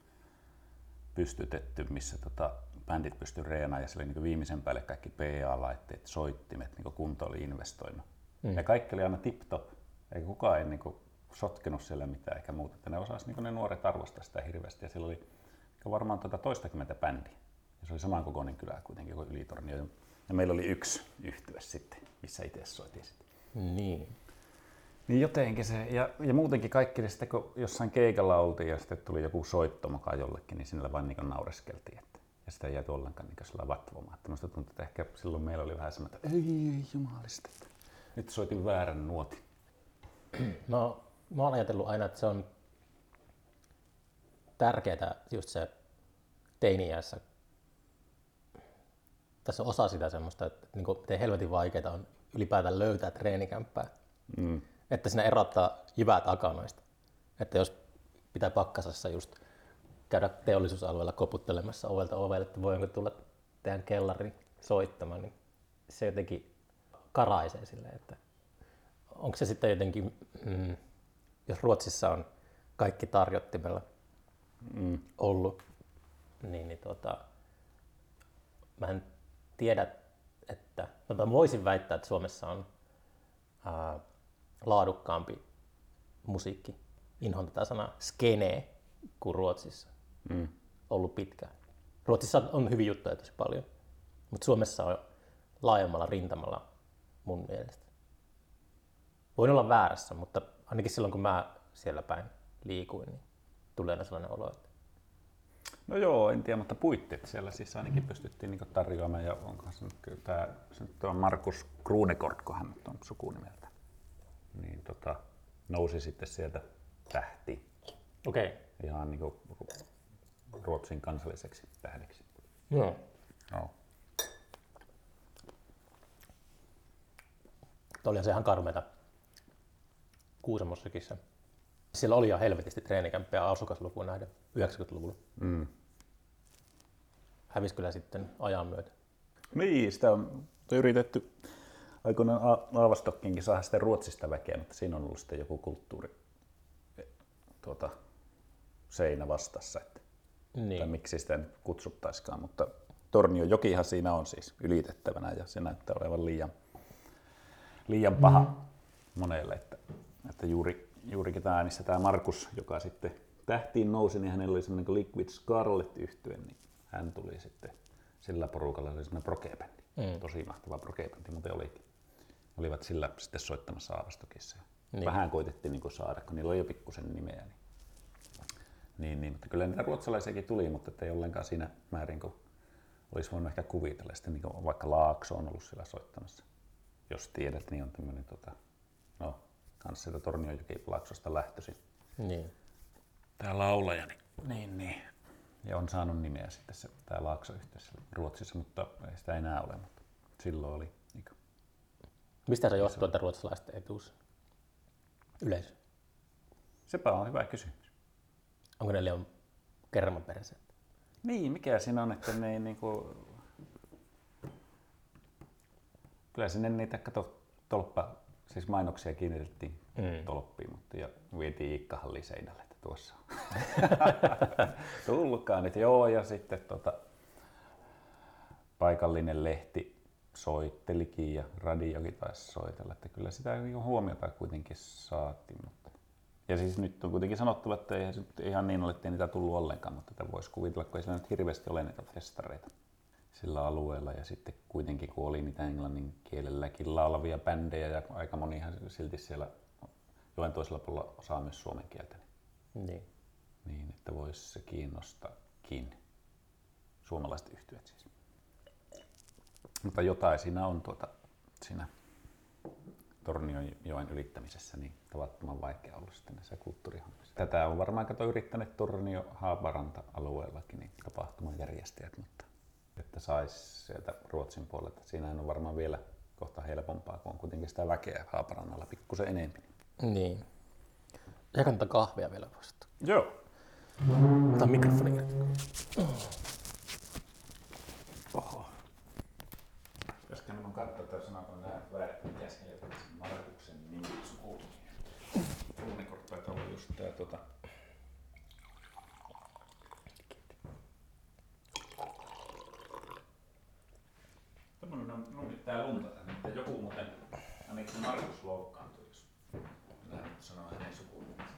pystytetty, missä tota, bändit pystyi reenaamaan ja siellä oli niin viimeisen päälle kaikki PA-laitteet, soittimet, niin kunto oli investoinut. Mm. Ja kaikki oli aina tip-top, eikä kukaan ei niin sotkenut siellä mitään eikä muuta. Että ne osasi niin ne nuoret arvostaa sitä hirveästi ja siellä oli varmaan tuota toistakymmentä bändiä. Ja se oli samankokoinen kylä kuitenkin kuin Ylitornio. Ja meillä oli yksi yhtye sitten, missä itse soitin sitten. Niin. Niin jotenkin se, ja, ja muutenkin kaikki, niin sitten kun jossain keikalla oltiin ja sitten tuli joku soitto mukaan jollekin, niin sinillä vain niin naureskeltiin. Että, ja sitä ei jääty ollenkaan niin sillä vatvomaan. Että musta tuntuu, että ehkä silloin meillä oli vähän semmoinen, että ei, ei jumalista, että nyt soitin väärän nuotin. No, mä oon ajatellut aina, että se on tärkeää just se teiniässä. Tässä on osa sitä semmoista, että niin kuin, miten helvetin vaikeaa on ylipäätään löytää treenikämppää. Mm. Että sinä erottaa jyvät akanoista. Että jos pitää pakkasessa just käydä teollisuusalueella koputtelemassa ovelta ovelle, että voinko tulla teidän kellariin soittamaan, niin se jotenkin karaisee silleen, että onko se sitten jotenkin, mm, jos Ruotsissa on kaikki tarjottimella Mm. ollut, niin, niin tota, en tiedä, että tota, voisin väittää, että Suomessa on ää, laadukkaampi musiikki, inhon tätä sanaa, skene, kuin Ruotsissa Mm. ollut pitkään. Ruotsissa on hyviä juttuja tosi paljon, mutta Suomessa on laajemmalla rintamalla mun mielestä. Voin olla väärässä, mutta ainakin silloin kun mä siellä päin liikuin, niin tulee aina sellainen olo, että No joo, en tiedä, mutta puitteet siellä siis ainakin pystyttiin niin tarjoamaan. Ja onkohan se nyt kyllä tämä, se nyt on Markus Kruunekort, kun hän on sukunimeltä. Niin tota, nousi sitten sieltä tähti okei, okay. ihan niin kuin Ruotsin kansalliseksi tähdeksi. joo. No. Oli se ihan karmeita Kuusamossakin se. Siellä oli ihan helvetisti treenikämppejä asukaslukuun nähden 90-luvulla. Mm. Hävisi kyllä sitten ajan myötä. Niin, sitä on yritetty aikoinaan Aavastokkinkin saada sitten Ruotsista väkeä, mutta siinä on ollut sitten joku kulttuuri eh, tuota, seinä vastassa, että, tai Niin. miksi sitä nyt kutsuttaisikaan, mutta Tornion jokihan siinä on siis ylitettävänä ja se näyttää olevan liian, liian paha mm. monelle, että, että juuri, juurikin tämä äänistä tämä Markus, joka sitten tähtiin nousi, niin hänellä oli semmoinen kuin Liquid Scarlet yhtye, niin hän tuli sitten sillä porukalla, se oli semmoinen progebändi, Mm. tosi mahtava progebändi, muuten olikin. Olivat sillä sitten soittamassa Aavastokissa. Niin. Vähän koitettiin niin saada, kun niillä oli jo pikkusen nimeä. Niin, niin, niin, mutta kyllä niitä ruotsalaisiakin tuli, mutta ei ollenkaan siinä määrin, kun olisi voinut ehkä kuvitella. Sitten niin kuin vaikka Laakso on ollut siellä soittamassa. Jos tiedät, niin on tämmöinen, tota, no, kans sieltä Tornionjoki Laaksosta lähtöisin. niin. Tämä laulaja, niin, niin, niin. Ja on saanut nimeä sitten se, tämä Laakso yhteydessä Ruotsissa, mutta ei sitä enää ole. Mutta silloin oli. Niin kuin, Mistä se johtuu, että ruotsalaiset etuus yleisö? sepä on hyvä kysymys. Onko ne liian kermaperäiset? Niin, mikä siinä on, että ne ei niinku... Kyllä sinne niitä, kato, tolppa, siis mainoksia kiinnitettiin Mm. tolppiin, mutta ja vietiin Iikkahalliin seinälle, tuossa. <laughs> Tulkaa nyt, joo, ja sitten tota, paikallinen lehti soittelikin ja radiokin taisi soitella, että kyllä sitä niinku huomiota kuitenkin saatiin. Mutta... Ja siis nyt on kuitenkin sanottava, että eihän se ihan niin ole, että ei niitä tullut ollenkaan, mutta tätä voisi kuvitella, kun ei siellä nyt hirveästi ole niitä festareita sillä alueella. Ja sitten kuitenkin, kun oli niitä englannin kielelläkin laulavia bändejä ja aika monihan silti siellä joen toisella puolella osaa myös suomen kieltä, niin, Niin. niin että voisi se kiinnostakin. Suomalaiset yhtyöt siis. Mutta jotain siinä on tuota, siinä Tornionjoen ylittämisessä niin tavattoman vaikea ollut sitten näissä kulttuurihommissa. Tätä on varmaan kato yrittäneet Tornio Haaparanta alueellakin niin tapahtuman järjestäjät, mutta että saisi sieltä Ruotsin puolelta. Siinähän on varmaan vielä kohta helpompaa, kun on kuitenkin sitä väkeä Haaparannalla pikkusen enemmän. Niin. Ja kannattaa kahvia vielä vasta. Joo. Ota mikrofoni irti. Oho. Pitäisikö minun katsoa, että sanoiko nämä väärin äsken Markuksen nimi sukunimi. Unikortti taitaa olla just tää tota... Tämmönen on, nyt tää lunta tänne, että joku muuten, ainakin Markus loukkaantui, jos lähden sanoa hänen sukunimensä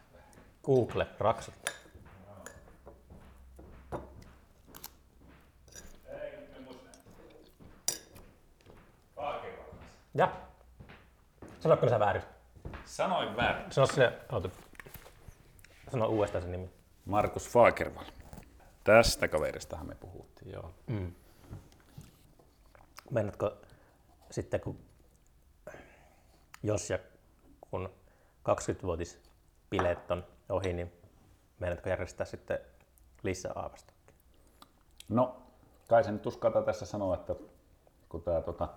väärin. Google, raksut. Ei, nyt en muista. Paakevarmas. Ja. Sanoitko sä väärin? Sanoin väärin. Sano sinne, oota. Sano uudestaan sen nimi. Markus Fagervall. Tästä kaveristahan me puhuttiin, joo. Mm. Meinaatko sitten, kun jos ja kun 20-vuotispileet on ohi, niin meinaatko järjestää sitten lisää aavasta? No, kai se nyt tässä sanoa, että kun tämä tota,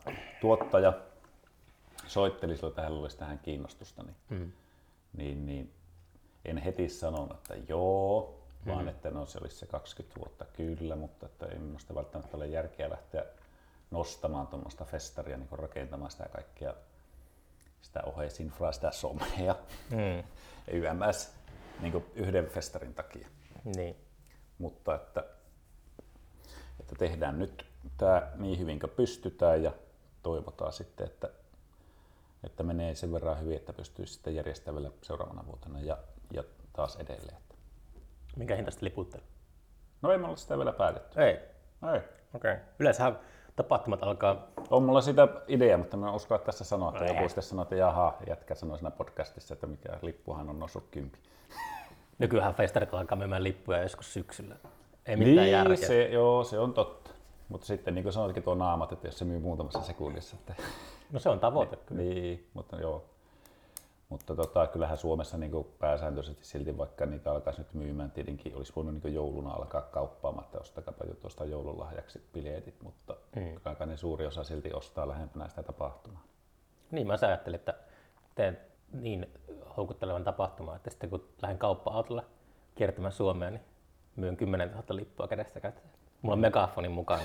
tuottaja soitteli silloin, että hänellä olisi tähän kiinnostusta, niin, Mm. niin, niin en heti sanonut, että joo, vaan että no se olisi se 20 vuotta kyllä, mutta että ei minusta välttämättä ole järkeä lähteä nostamaan tuommoista festaria, niin rakentamaan sitä kaikkea sitä oheisinfraa, sitä somea, Mm. <laughs> YMS, niin yhden festarin takia. Niin. mutta että, että tehdään nyt tämä niin hyvin kuin pystytään ja toivotaan sitten, että, että menee sen verran hyvin, että pystyy sitten järjestämään vielä seuraavana vuotena ja, ja taas edelleen. Minkä hintaista liputtelut? No ei me ole sitä vielä päätetty. Ei. Ei. Okei. Okay. Yleensähän tapahtumat alkaa... On mulla sitä idea, mutta mä en uskalla tässä sanoa, että No joku sitten sanoo, että jaha, jätkä sanoi siinä podcastissa, että mikä lippuhan on noussut kympi. <laughs> Nykyään festarit alkaa myymään lippuja joskus syksyllä. Ei mitään järkeä. Niin, se, joo, se on totta. Mutta sitten niin kuin sanoitkin tuo naamat, että jos se myy muutamassa sekunnissa, että No se on tavoite <laughs> kyllä. Niin, mutta joo. Mutta tota, kyllähän Suomessa niin pääsääntöisesti silti, vaikka niitä alkaisi nyt myymään, tietenkin olisi voinut niin jouluna alkaa kauppaamaan, että ostakapa jo tuosta joululahjaksi biletit, mutta Mm. kyllä ne suuri osa silti ostaa lähempänä sitä tapahtumaa. Niin, mä ajattelin, että teen niin houkuttelevan tapahtumaa, että sitten kun lähden kauppa-autolla kiertämään Suomea, niin myyn 10 000 lippua kädestä käteen. Mulla on megafonin mukana.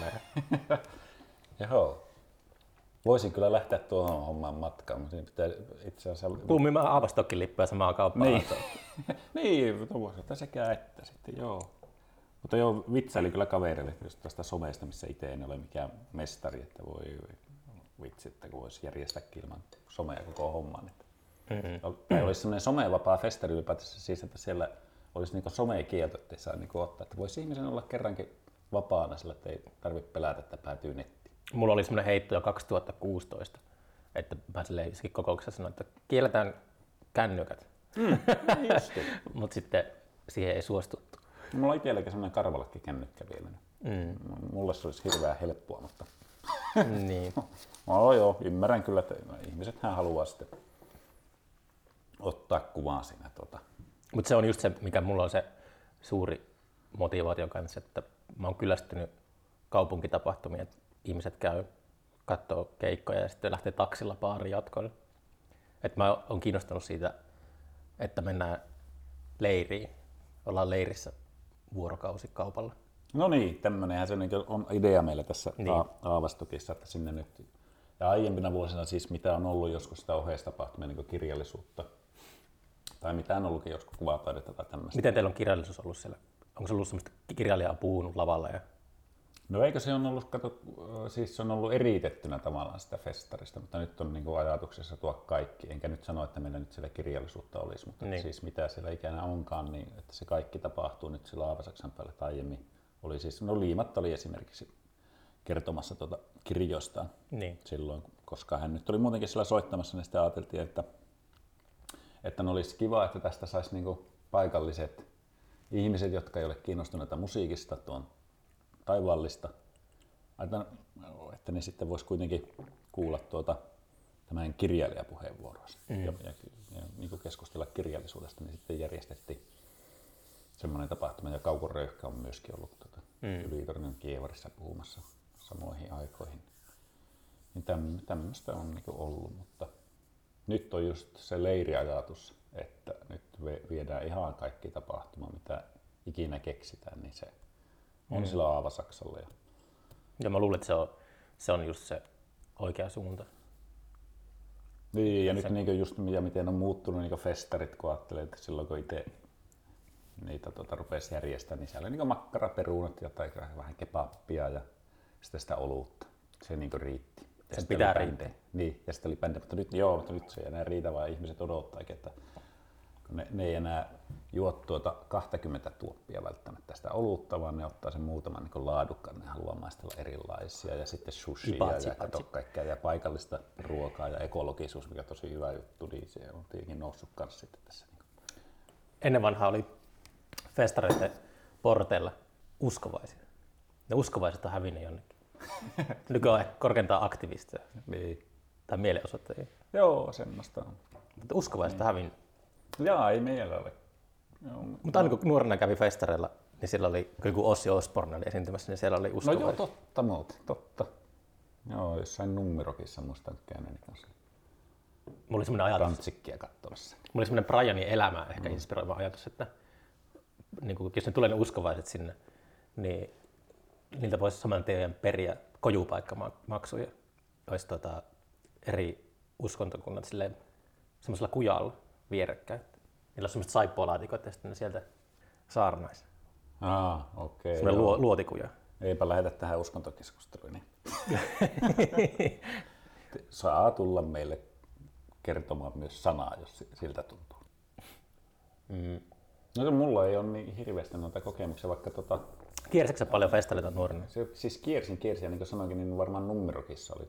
<laughs> Joo. Voisin kyllä lähteä tuohon hommaan matkaan, mutta siinä pitää itse asiassa... Tuun myymään Aavastokin lippuja samaa kauppaa. Niin, <laughs> niin mutta sekä että sitten, joo. Mutta joo, vitsaili kyllä kaverille just tästä somesta, missä itse en ole mikään mestari, että voi vitsi, että kun voisi järjestää ilman somea koko homman. Että Mm-hmm. Tai olisi semmoinen somevapaa festari ylipäätänsä siis, että siellä olisi niinku somekielto, että saa niinku ottaa. Että voisi ihmisen olla kerrankin vapaana sillä, että ei tarvitse pelätä, että päätyy nettiin. Mulla oli semmoinen heitto jo 2016, että mä silleen kokouksessa sanoin, että kielletään kännykät. <laughs> Mutta sitten siihen ei suostuttu. Mulla on itselläkin semmoinen karvalakki kännykkä vielä. Mm. Mulle se olisi hirveän helppoa, mutta <laughs> <laughs> niin. no joo, ymmärrän kyllä, että ihmisethän haluaa sitten ottaa kuvaa siinä. Tota. Mutta se on just se, mikä mulla on se suuri motivaatio kanssa, että mä oon kyllästynyt kaupunkitapahtumiin, että ihmiset käy katsoo keikkoja ja sitten lähtee taksilla baariin jatkoille. Et mä oon kiinnostunut siitä, että mennään leiriin, ollaan leirissä vuorokausi kaupalla. No niin, tämmöinenhän se niin on idea meillä tässä Niin. Aavastokissa, että sinne nyt ja aiempina vuosina siis mitä on ollut joskus sitä oheistapahtumia niin kirjallisuutta Tai mitään ollutkin joskus kuvataidetta tai tämmöistä. Miten teillä on kirjallisuus ollut siellä? Onko se ollut semmoista kirjailijaa puhunut lavalla? Ja... No eikö se on ollut, kato, siis se on ollut eritettynä tavallaan sitä festarista, mutta nyt on niin kuin ajatuksessa tuo kaikki. Enkä nyt sano, että meillä nyt siellä kirjallisuutta olisi, mutta Niin. niin. siis mitä siellä ikänä onkaan, niin että se kaikki tapahtuu nyt sillä Aavasaksan päällä tai aiemmin. Oli siis, no Liimatta oli esimerkiksi kertomassa tuota kirjoistaan Niin. silloin, koska hän nyt oli muutenkin siellä soittamassa, niin sitten ajateltiin, että, että no olisi kiva, että tästä saisi niinku paikalliset ihmiset, jotka ei ole kiinnostuneita musiikista, tuon taivaallista, että, että ne sitten voisi kuitenkin kuulla tuota, tämän kirjailijapuheenvuoroa mm. ja, ja, ja niin kuin keskustella kirjallisuudesta, niin sitten järjestettiin semmoinen tapahtuma, ja Kauko Röyhkä on myöskin ollut tuota, mm. Ylitornion kievarissa puhumassa samoihin aikoihin. Niin täm, tämmöistä on niin ollut, mutta nyt on just se leiriajatus, että nyt viedään ihan kaikki tapahtuma, mitä ikinä keksitään, niin se on Mm. sillä Aavasaksalla. Ja Ja mä luulen, että se on, se on just se oikea suunta. Niin, ja nyt niin just ja miten on muuttunut niin festarit, kun ajattelee, että silloin kun itse niitä tota, rupesi järjestää, niin siellä oli niin makkaraperunat ja tai vähän kebappia ja sitten sitä olutta. Se niin riitti. Ja sitten pitää riittää. Niin, ja sitten oli bändejä, mutta nyt, joo, mutta nyt se ei enää riitä, vaan ihmiset odottaakin, että kun ne, ne ei enää juo tuota 20 tuoppia välttämättä sitä olutta, vaan ne ottaa sen muutaman niin laadukkaan, ne haluaa maistella erilaisia ja sitten sushia ja patsi. kaikkea ja paikallista ruokaa ja ekologisuus, mikä on tosi hyvä juttu, niin se on tietenkin noussut kanssa sitten tässä. Niin Ennen vanhaa oli festareiden porteilla uskovaisia. Ne uskovaiset on hävinnyt jonnekin. <laughs> Nykyään korkeintaan aktivisteja niin. tai mielenosoittajia. Joo, semmoista on. Mutta uskovaiset on hävinnyt. Jaa, ei meillä ole. Joo, Mutta aina kun nuorena kävi festareilla, niin siellä oli, kyllä kun Ossi Osborne oli esiintymässä, niin siellä oli no uskovaisia. joo, totta muuten, totta. Joo, jossain numerokissa muistan käyneeni kanssa Mulla oli semmoinen ajatus, tantsikkia katsomassa. mulla oli semmoinen Brianin elämää ehkä mm. inspiroiva ajatus, että niin kuin, jos ne tulee ne uskovaiset sinne, niin niiltä voisi saman tien periä kojupaikkamaksuja. Olisi tota, eri uskontokunnat silleen, semmoisella kujalla vierekkäin. Niillä on semmoiset saippualaatikot ja sitten ne sieltä saarnaisi. Aa, okei. Joo. luo, luotikuja. Eipä lähdetä tähän uskontokeskusteluun. Niin. <laughs> Saa tulla meille kertomaan myös sanaa, jos si- siltä tuntuu. Mm. No mulla ei ole niin hirveästi noita kokemuksia, vaikka tota, Kiersitkö paljon festareita nuorena? se, siis kiersin, kiersin ja niin kuin sanoinkin, niin varmaan numerokissa oli,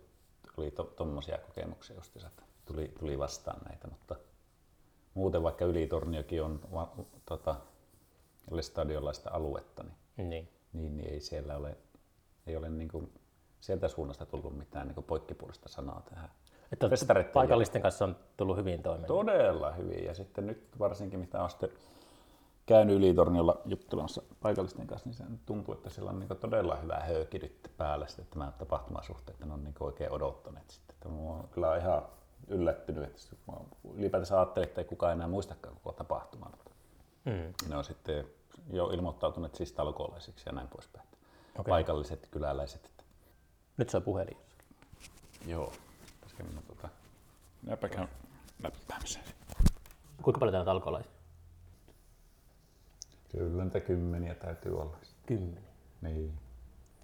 oli to, tommosia kokemuksia just, että tuli, tuli vastaan näitä, mutta muuten vaikka Ylitorniokin on va, tota, stadionlaista aluetta, niin, Niin. niin, niin ei siellä ole, ei ole niin kuin, sieltä suunnasta tullut mitään niin poikkipuolista sanaa tähän. Että paikallisten kanssa on tullut hyvin toimeen. Todella hyvin. Ja sitten nyt varsinkin mitä on sitten käynyt Ylitorniolla juttelemassa paikallisten kanssa, niin se tuntuu, että sillä on niin todella hyvä höyki nyt päällä sitten tämän tapahtuman suhteen, että ne on niin oikein odottaneet sitten. Että oon kyllä ihan yllättynyt, että mä ylipäätänsä ajattelin, että ei kukaan enää muistakaan koko tapahtumaa. Mm. ne on sitten jo ilmoittautuneet siis talkoolaisiksi ja näin poispäin. Okei. Paikalliset kyläläiset. Että Nyt se on puhelin. joo, pitäisikö minä tota... Näpä käyn näppäämisen. Kuinka paljon täällä on alkoholaisia? Kyllä niitä kymmeniä täytyy olla. Kymmenen. Niin.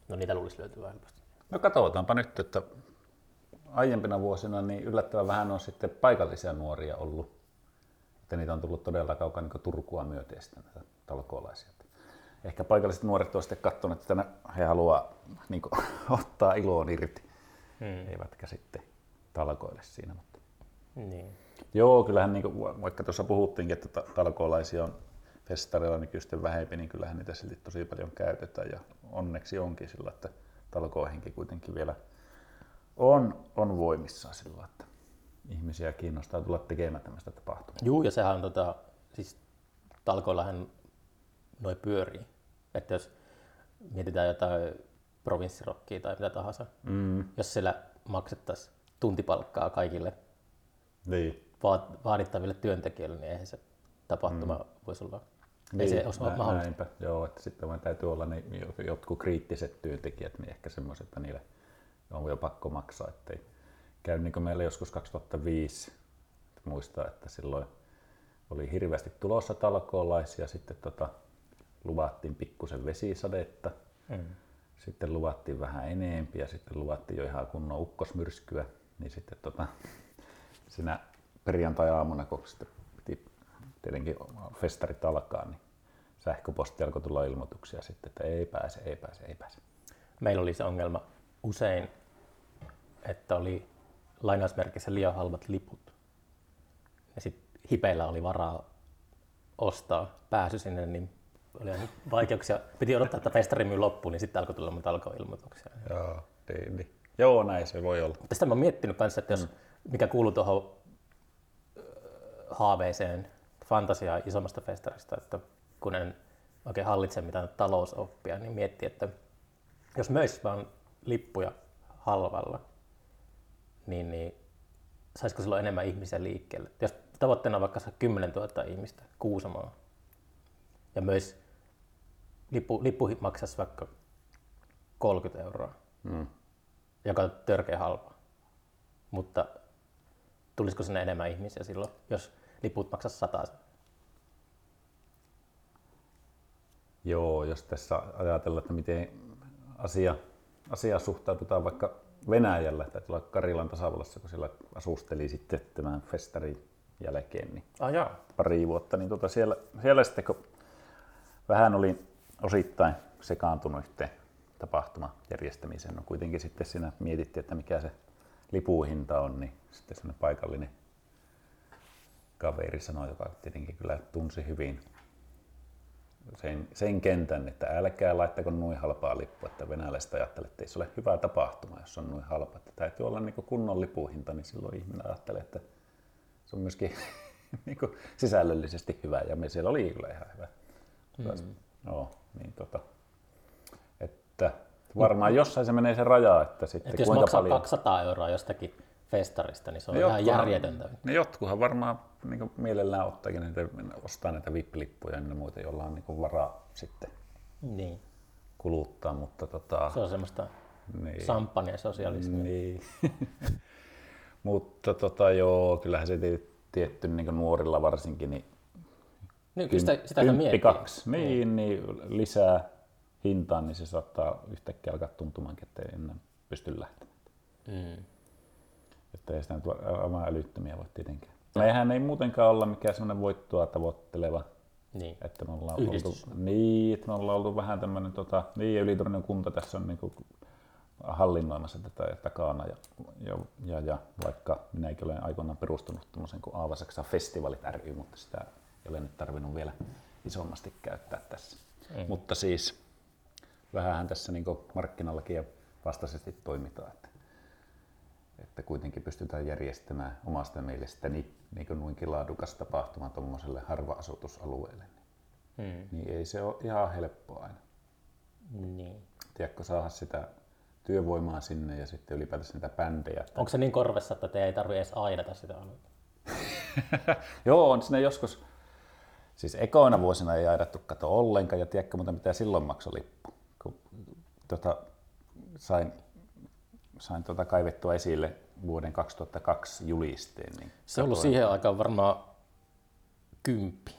No niitä luulisi löytyä helposti. No katsotaanpa nyt, että aiempina vuosina niin yllättävän vähän on sitten paikallisia nuoria ollut. Että niitä on tullut todella kaukaa niin Turkua myöten sitten näitä talkoolaisia. Ehkä paikalliset nuoret ovat sitten katsoneet, että he haluaa niin kuin, <laughs> ottaa iloon irti, Mm. eivätkä sitten talkoille siinä. Mutta Niin. Joo, kyllähän niin kuin, vaikka tuossa puhuttiinkin, että ta- talkoolaisia on festareilla nykyisten vähempi, niin kyllähän niitä silti tosi paljon käytetään ja onneksi onkin sillä, että talkoihinkin kuitenkin vielä on, on voimissaan sillä, että ihmisiä kiinnostaa tulla tekemään tämmöistä tapahtumaa. Juu, ja sehän on tota, siis talkoillahan noi pyörii. Että jos mietitään jotain provinssirokkia tai mitä tahansa, Mm, jos siellä maksettaisiin tuntipalkkaa kaikille niin. vaadittaville työntekijöille, niin eihän se tapahtuma mm. voisi olla. Ei Niin, se olisi nä- mahdollista. Näinpä, joo, että sitten vaan täytyy olla ne jo- jotkut kriittiset työntekijät, niin ehkä semmoiset, että niille on jo pakko maksaa, ettei käy niin kuin meillä joskus 2005, että muistaa, että silloin oli hirveästi tulossa talkoolaisia, sitten tota, luvattiin pikkusen vesisadetta, Mm. sitten luvattiin vähän enempiä sitten luvattiin jo ihan kunnon ukkosmyrskyä, niin sitten tota, siinä perjantai-aamuna, kun sitten piti tietenkin festarit alkaa, niin sähköposti alkoi tulla ilmoituksia sitten, että ei pääse, ei pääse, ei pääse. Meillä oli se ongelma usein, että oli lainausmerkissä liian halvat liput. Ja sitten hipeillä oli varaa ostaa pääsy sinne, niin oli vaikeuksia. Piti odottaa, että festari myy loppuun, niin sitten alkoi tulla monta alkoilmoituksia. Joo, niin, niin. Joo, näin se voi olla. Tästä mä oon miettinyt kanssa, että jos, mikä kuuluu tuohon haaveeseen fantasiaa isommasta festarista, että kun en oikein hallitse mitään talousoppia, niin mietti, että jos möisi vaan lippuja halvalla, niin, niin saisiko silloin enemmän ihmisiä liikkeelle? Jos tavoitteena on vaikka saada 10 000 ihmistä Kuusamoon ja myös lippu, lippu maksaisi vaikka 30 euroa, Mm. joka on törkeä halpaa. Mutta tulisiko sinne enemmän ihmisiä silloin, jos liput maksaisi 100? Joo, jos tässä ajatellaan, että miten asia, asia suhtaudutaan vaikka Venäjällä tai tuolla Karilan tasavallassa, kun siellä asusteli sitten tämän festarin jälkeen, niin Ah, jaa. pari vuotta, niin tota siellä, siellä sitten kun vähän olin osittain sekaantunut yhteen tapahtuman järjestämiseen, no kuitenkin sitten siinä mietittiin, että mikä se lipuhinta on, niin sitten sellainen paikallinen kaveri sanoi, joka tietenkin kyllä tunsi hyvin sen, sen kentän, että älkää laittako noin halpaa lippua, että venäläiset ajattelee, että ei se ole hyvä tapahtuma, jos on noin halpa. Että täytyy olla niin kunnon lipuhinta, niin silloin ihminen ajattelee, että se on myöskin <laughs> niin sisällöllisesti hyvä ja me siellä oli kyllä ihan hyvä. Mm. No, niin tota, että varmaan jossain se menee se raja, että sitten Et jos maksaa paljon... 200 euroa jostakin festarista, niin se on Ne ihan jotkuhan- järjetöntä. Ne jotkuhan varmaan niin mielellään ottaakin näitä, ostaa näitä VIP-lippuja ja muita, joilla on niin varaa sitten Niin. kuluttaa, mutta tota, Se on semmoista niin, samppania sosialismia. niin. <laughs> mutta tota, joo, kyllähän se tie- tietty niin nuorilla varsinkin, niin Niin, sitä, sitä sitä kymppi kaksi, niin, niin, lisää hintaan, niin se saattaa yhtäkkiä alkaa tuntumaankin, että ei enää pysty lähtemään. Mm. Että ei sitä nyt va- aivan älyttömiä voi tietenkään. Mehän ei muutenkaan olla mikään semmoinen voittoa tavoitteleva, Niin. että me ollaan Yhdistys. oltu, niin, että me ollaan oltu vähän tämmöinen, tota, niin ja Ylitornion kunta tässä on niinku hallinnoimassa tätä takana ja, ja, ja, ja, vaikka minäkin olen aikoinaan perustanut tämmöisen kuin Aavasaksa Festivalit ry, mutta sitä ei ole nyt tarvinnut vielä isommasti käyttää tässä. Mm. Mutta siis vähänhän tässä niin markkinallakin ja vastaisesti toimitaan. Että, että kuitenkin pystytään järjestämään omasta mielestäni niin kuin noinkin laadukas tapahtuma tuommoiselle harva-asutusalueelle. Niin, Mm. niin ei se ole ihan helppoa aina. Niin. Tiedätkö, saada sitä työvoimaa sinne ja sitten ylipäätänsä niitä bändejä. Että... Onko se niin korvessa, että te ei tarvitse edes aidata sitä aluetta? <laughs> Joo, on sinne joskus, siis ekoina vuosina ei aidattu kato ollenkaan ja tiedätkö muuta mitä silloin maksoi lippu. Kun tota, sain, sain tota kaivettua esille vuoden 2002 julisteen. Niin Se on ollut siihen aikaan varmaan kymppi.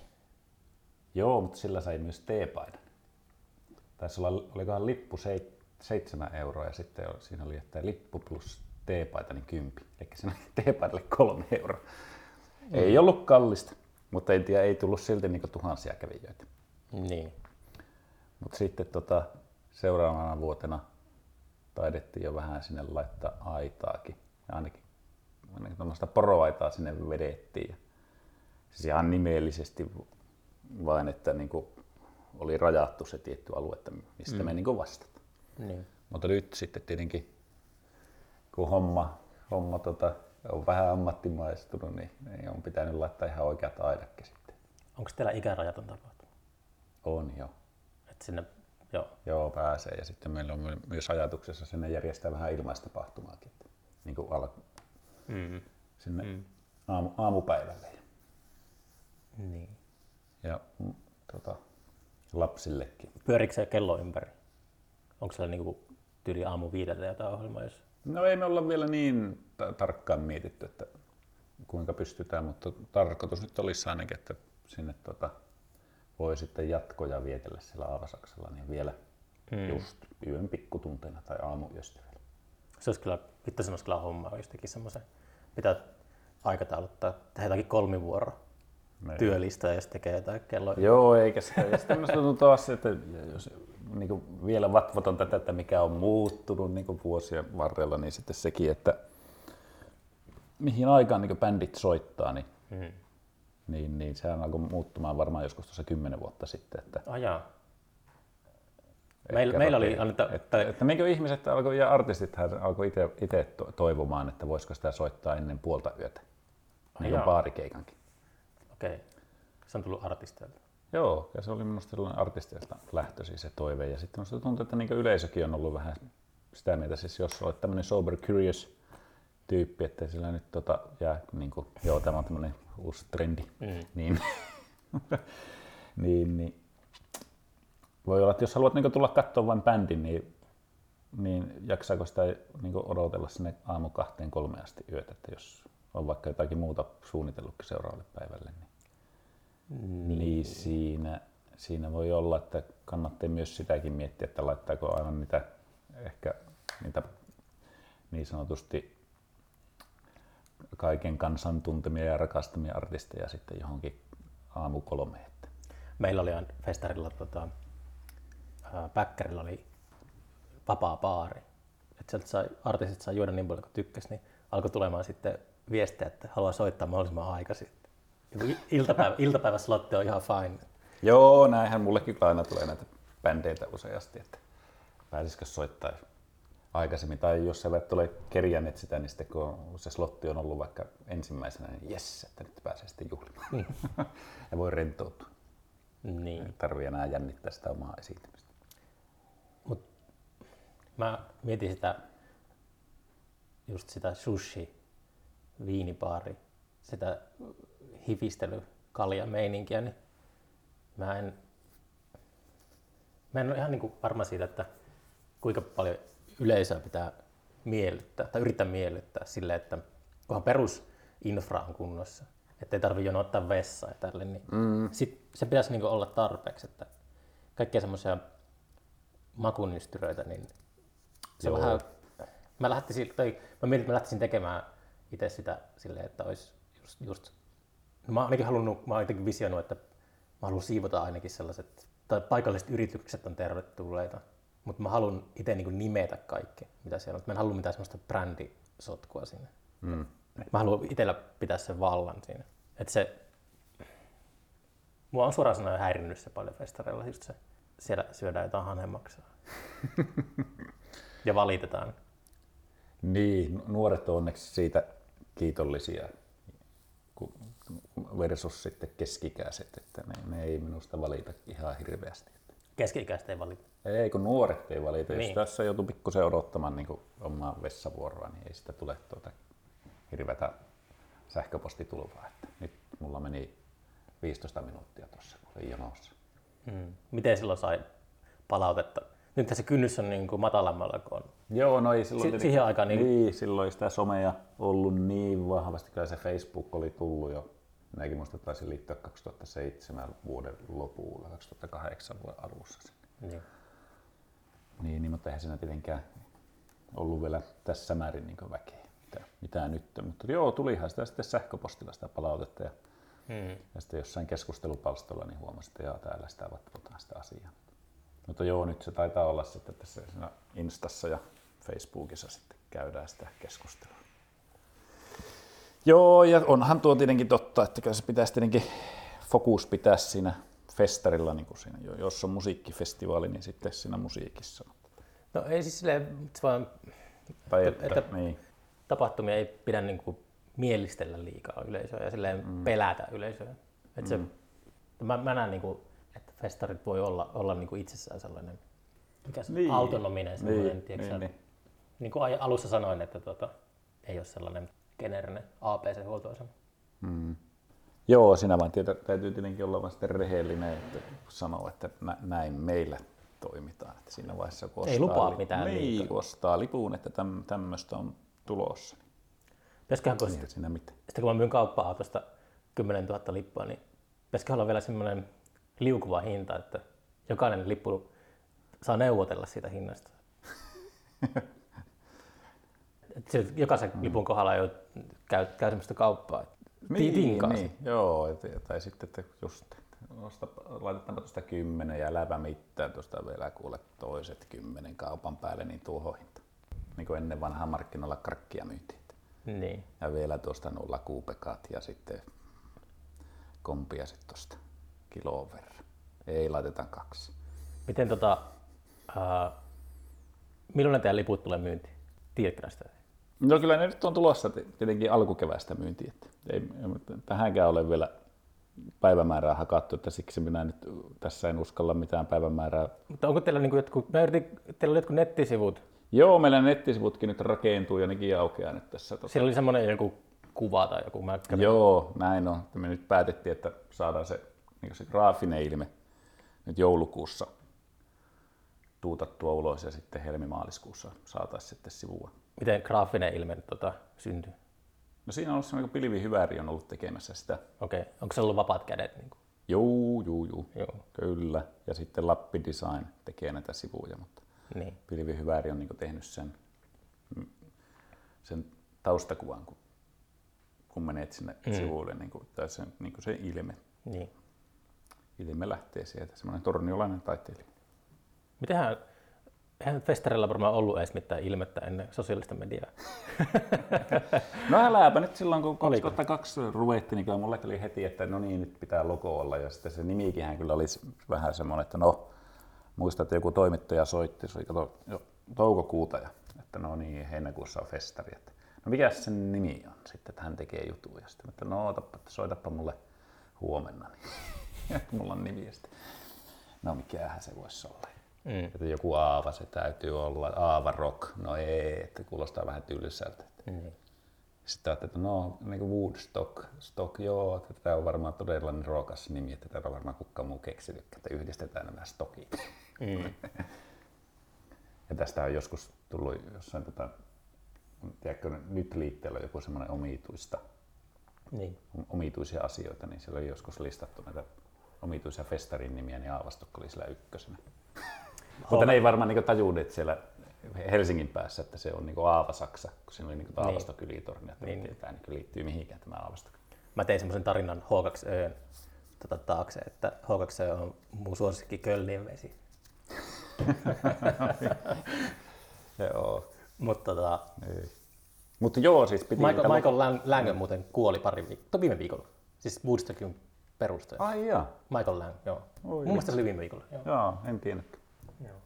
Joo, mutta sillä sai myös teepaidan. Taisi olla, olikohan lippu seit, seitsemän euroa ja sitten siinä oli, että lippu plus teepaita niin kympi. Eli siinä <laughs> oli teepaidalle kolme euroa. Mm. Ei ollut kallista, mutta en tiedä, ei tullut silti niin tuhansia kävijöitä. Niin. Mutta sitten tota, seuraavana vuotena taidettiin jo vähän sinne laittaa aitaakin. Ja ainakin, ainakin tuommoista poroaitaa sinne vedettiin. Ja siis ihan nimellisesti vain, että niin kuin oli rajattu se tietty alue, että mistä mm. me niin vastataan. niin. Mutta nyt sitten tietenkin, kun homma, homma tota, on vähän ammattimaistunut, niin, niin on pitänyt laittaa ihan oikeat aidatkin sitten. Onko teillä ikärajaton tapahtuma? On jo. Että sinne, joo. Joo, pääsee. Ja sitten meillä on my- myös ajatuksessa sinne järjestää vähän ilmaistapahtumaakin. että Niin kuin alku, Mm. sinne mm. aamu, aamupäivälle. Niin. Ja mm, tota, lapsillekin. Pyörikö se kello ympäri? Onko siellä niinku tyyli aamu viideltä jotain ohjelmaa, jos... No ei me olla vielä niin ta- tarkkaan mietitty, että kuinka pystytään, mutta tarkoitus nyt olisi ainakin, että sinne tota, voi sitten jatkoja vietellä siellä Aavasaksella, niin vielä mm. just yön pikkutunteina tai aamuyöstä vielä. Se olisi kyllä, vittu se olisi kyllä hommaa, jos teki semmoisen, pitää aikatauluttaa, tehdä jotakin kolmivuoro Niin. työlistä ja sitten tekee jotain kello. Joo, eikä sitä. Ja sitten tuntuu taas, että jos niin kuin vielä vatvotan tätä, että mikä on muuttunut niin kuin vuosien varrella, niin sitten sekin, että mihin aikaan niin bändit soittaa, niin, Mm. Niin, niin sehän alkoi muuttumaan varmaan joskus tuossa kymmenen vuotta sitten. Että Ajaa. Meillä, meillä oli, anneta, että, että niin kuin ihmiset alkoi, ja artistithan alkoi itse toivomaan, että voisiko sitä soittaa ennen puolta yötä. Niin kuin baarikeikankin. okei, se on tullut artisteilta. Joo, ja se oli minusta sellainen artisteilta lähtöisin se toive. Ja sitten minusta tuntuu, että niin yleisökin on ollut vähän sitä mieltä, siis jos olet tämmöinen sober curious tyyppi, että sillä nyt tota, jää, niin kuin, joo, tämä on tämmöinen uusi trendi, Mm. niin, <laughs> niin, niin, voi olla, että jos haluat niin tulla katsoa vain bändin, niin, niin jaksaako sitä niin odotella sinne aamu kahteen kolmeen asti yötä, että jos on vaikka jotakin muuta suunnitellutkin seuraavalle päivälle, niin niin. siinä, siinä voi olla, että kannattaa myös sitäkin miettiä, että laittaako aivan niitä ehkä niitä niin sanotusti kaiken kansan tuntemia ja rakastamia artisteja sitten johonkin aamu kolmeen. Meillä oli festarilla, tota, Päkkärillä oli vapaa baari. Et sieltä sai, artistit sai juoda niin paljon kuin tykkäs, niin alkoi tulemaan sitten viestejä, että haluaa soittaa mahdollisimman aikaisin. Iltapäivä, <laughs> iltapäiväslotti on ihan fine. Joo, näinhän mullekin aina tulee näitä bändeitä useasti, että pääsisikö soittaa aikaisemmin. Tai jos sä et ole kerjänneet sitä, niin sitten kun se slotti on ollut vaikka ensimmäisenä, niin jes, että nyt pääsee sitten juhlimaan. <laughs> ja voi rentoutua. Niin. Ei tarvii enää jännittää sitä omaa esiintymistä. Mut mä mietin sitä, just sitä sushi, viinipaari, sitä hifistely, kalja meininkiä, niin mä en, mä en ole ihan niin varma siitä, että kuinka paljon yleisöä pitää miellyttää tai yrittää miellyttää sille, että kunhan perusinfra on kunnossa, ettei tarvi jonottaa vessaa ja tälle, niin mm. sit se pitäisi niin olla tarpeeksi, että kaikkia semmoisia makunystyröitä, niin se Joo. vähän, mä, lähtisin, tai mä mietin, että mä lähtisin tekemään itse sitä silleen, että olisi just, just no mä ainakin halunnut, mä jotenkin visioinut, että mä haluan siivota ainakin sellaiset, tai paikalliset yritykset on tervetulleita, mutta mä haluan itse niin nimetä kaikki, mitä siellä on. Mä en halua mitään semmoista brändisotkua sinne. Mm. Mä haluan itsellä pitää sen vallan siinä. Että se, mua on suoraan sanoen häirinnyt se paljon festareilla, just se, siellä syödään jotain hanhemaksaa. ja valitetaan. Niin, nuoret on onneksi siitä kiitollisia versus sitten keskikäiset, että ne, ne ei minusta valita ihan hirveästi. Keski-ikäistä ei valita. Ei, kun nuoret ei valita. Jos Niin. tässä joutuu pikkusen odottamaan niin omaa vessavuoroa, niin ei sitä tule tuota hirveätä sähköpostitulvaa. Että nyt mulla meni 15 minuuttia tuossa, kun olin jonossa. Mm. Miten silloin sai palautetta? Nyt se kynnys on niin kuin matalammalla kuin on. Joo, no ei silloin Si- siihen aikaan niin- niin... silloin ei sitä somea ollut niin vahvasti. Kyllä se Facebook oli tullut jo. Minäkin muista taisin liittyä 2007 vuoden lopulla, 2008 vuoden alussa. Niin. Niin, niin, mutta eihän siinä tietenkään ollut vielä tässä määrin niin väkeä, mitä, mitä nyt. Mutta joo, tulihan sitä sitten sähköpostilla sitä palautetta ja, Mm. ja sitten jossain keskustelupalstolla niin huomasin, että jaa, täällä sitä vatvotaan sitä asiaa. Mutta joo, nyt se taitaa olla sitten tässä siinä Instassa ja Facebookissa sitten käydään sitä keskustelua. Joo, ja onhan tuo tietenkin totta, että kyllä se pitäisi tietenkin fokus pitää siinä festarilla, niin kuin siinä, jos on musiikkifestivaali, niin sitten siinä musiikissa. No ei siis silleen, vaan Tai Että- että, että- niin. tapahtumia ei pidä niin kuin mielistellä liikaa yleisöä ja silleen mm. pelätä yleisöä. Et se, mä, mä näen, niin kuin, että festarit voi olla, olla niin kuin itsessään sellainen mikä se, Niin. niin. autonominen sellainen, Niin, tiedätkö niin, niin. niin kuin alussa sanoin, että tota, ei ole sellainen generinen APC-huoltoasema. Mm. Joo, sinä vaan tietä, täytyy tietenkin olla vaan sitten rehellinen, että sanoo, että nä, näin meillä toimitaan. Että siinä vaiheessa, kun Ei ostaa lupaa li- mitään niin, kun ostaa lipun, että täm, tämmöistä on tulossa. Pitäisiköhän kun, Eihän siinä mitään. sitten kun mä myyn kauppa-autosta 10 000 lippua, niin pitäisikö olla vielä semmoinen liukuva hinta, että jokainen lippu saa neuvotella siitä hinnasta. <laughs> Jokaisen lipun kohdalla ei ole, käy, käy semmoista kauppaa. Niin, tinkaa niin, joo, et, tai sitten että just, että osta, laitetaanpa tuosta kymmenen ja läpä mitään tuosta vielä kuule toiset kymmenen kaupan päälle, niin tuohon hinta. Niin kuin ennen vanhaa markkinoilla karkkia myytiin. Niin. Ja vielä tuosta nulla kuupekat ja sitten kompia sitten tuosta kiloon verran. Ei, laitetaan kaksi. Miten tota, ää, milloin teidän liput tulee myyntiin? Tiedätkö näistä? No kyllä ne nyt on tulossa tietenkin alkukevästä myyntiin. Että ei, tähänkään ole vielä päivämäärää hakattu, että siksi minä nyt tässä en uskalla mitään päivämäärää. Mutta onko teillä, niin kuin jotkut, mä yritin, teillä oli jotkut nettisivut, Joo, meillä nettisivut nyt rakentuu ja nekin aukeaa nyt tässä. Tota. siellä oli semmoinen joku kuva tai joku, mä kävin, Joo, näin on. Me nyt päätettiin, että saadaan se, niin se graafinen ilme nyt joulukuussa tuutattua ulos ja sitten helmimaaliskuussa saataisiin sitten sivua. Miten graafinen ilme tota, syntyy. No siinä on ollut semmoinen, kun Pilvi Hyväri on ollut tekemässä sitä. Okei, onko se ollut vapaat kädet? Niin kuin? Juu, juu, juu. Joo, Kyllä. Ja sitten Lappi Design tekee näitä sivuja, mutta niin. Pilvi Hyväri on niin tehnyt sen, sen taustakuvan, kun, kun menet sinne mm. sivuille, niin kuin, tai sen, niin kuin se ilme. niin. Ilme lähtee sieltä, semmoinen torniolainen taiteilija. Mitenhän, eihän festareilla varmaan ollut edes mitään ilmettä ennen sosiaalista mediaa. <laughs> No äläpä nyt silloin, kun 2002 ruvettiin, niin kyllä mulle oli heti, että no niin, nyt pitää logo olla. Ja sitten se nimikin kyllä oli vähän semmoinen, että no, muistan, että joku toimittaja soitti, se oli kato, jo toukokuuta, ja, että no niin, heinäkuussa on festari. Että, no mikä sen nimi on sitten, että hän tekee juttuja. Ja sitten, että no että soitapa mulle huomenna, niin <laughs> mulla on nimi. Ja sitten, no mikähän se voisi olla. Mm. Että joku Aava se täytyy olla, Aava Rock, no ei, että kuulostaa vähän tylsältä. Niin. Sitten ajattelin, että no niin kuin Woodstock, stock, joo, että tämä on varmaan todella niin rokas nimi, että tämä on varmaan kukaan muu keksinyt, että yhdistetään nämä stokit. Mm. <laughs> Ja tästä on joskus tullut jossain, tota, tiedätkö, nyt liitteellä joku semmoinen omituista, niin. omituisia asioita, niin siellä oli joskus listattu näitä omituisia festarin nimiä, niin Aavastokko oli siellä ykkösenä. Mutta ne ei varmaan niin tajunneet siellä Helsingin päässä, että se on niin Aava-Saksa, kun siinä oli niin Aavastok ylitorni, että Niin. niin. tämä niin liittyy mihinkään tämä Aavastok. Mä tein semmoisen tarinan H2Öön tota, taakse, että H2Ö on mun suosikki Kölnin vesi. <laughs> Joo. Mutta tota, Ei. Mutta joo, siis piti... Michael, Michael Lang, Lang muuten kuoli pari viikkoa, viime viikolla. Siis Woodstockin perustaja. Ai jaa. Michael Lang, joo. Oi Mun mielestä se oli viime viikolla. Joo. Joo, en tiedä. Joo.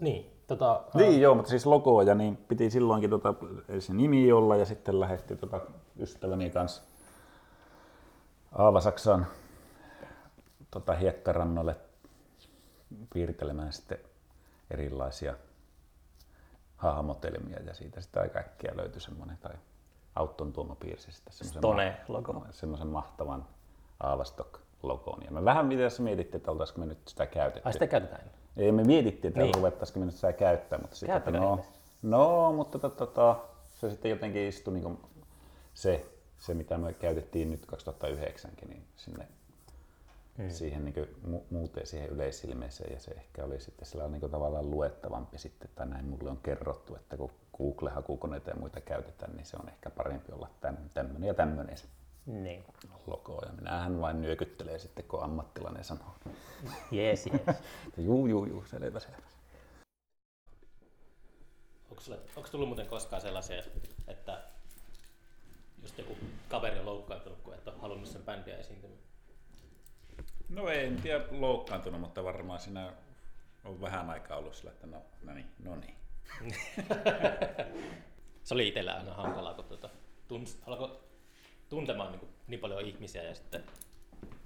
Niin, tota, Niin joo, mutta siis logoja, niin piti silloinkin tota, se nimi olla ja sitten lähetti tota ystäväni kanssa Aava-Saksaan tota, hiekkarannolle piirtelemään sitten erilaisia hahmotelmia ja siitä sitten aika äkkiä löytyi semmoinen, tai Autton Tuomo piirsi sitten semmoisen, Stone-logo. semmoisen mahtavan Aavastok logoon. Ja me vähän mielessä mietittiin, että oltaisiko me nyt sitä käytetty. ai sitä käytetään. Ei me mietittiin, että Niin. ruvettaisikin me sitä käyttää, mutta sitten, että no, no, mutta tota, tota, se sitten jotenkin istui niin se, se, mitä me käytettiin nyt 2009, niin sinne Mm. siihen niin mu- muuteen siihen yleisilmeeseen ja se ehkä oli sitten sellainen niin tavallaan luettavampi sitten, tai näin mulle on kerrottu, että kun Google-hakukoneita ja muita käytetään, niin se on ehkä parempi olla tämmöinen ja tämmöinen Niin. logo. Ja minähän vain nyökyttelee sitten, kun ammattilainen sanoo. Jees, jees. <laughs> Juu, juu, juu, selvä, selvä. Onko, sulle, onko tullut muuten koskaan sellaisia, että just joku kaveri on loukkaantunut, kun et ole halunnut sen bändiä esiintymään? No en tiedä loukkaantunut, mutta varmaan siinä on vähän aikaa ollut sillä, että no, no niin, no niin. <laughs> Se oli itsellä aina hankalaa, kun tuota, tuns, alkoi tuntemaan niin, niin paljon ihmisiä ja sitten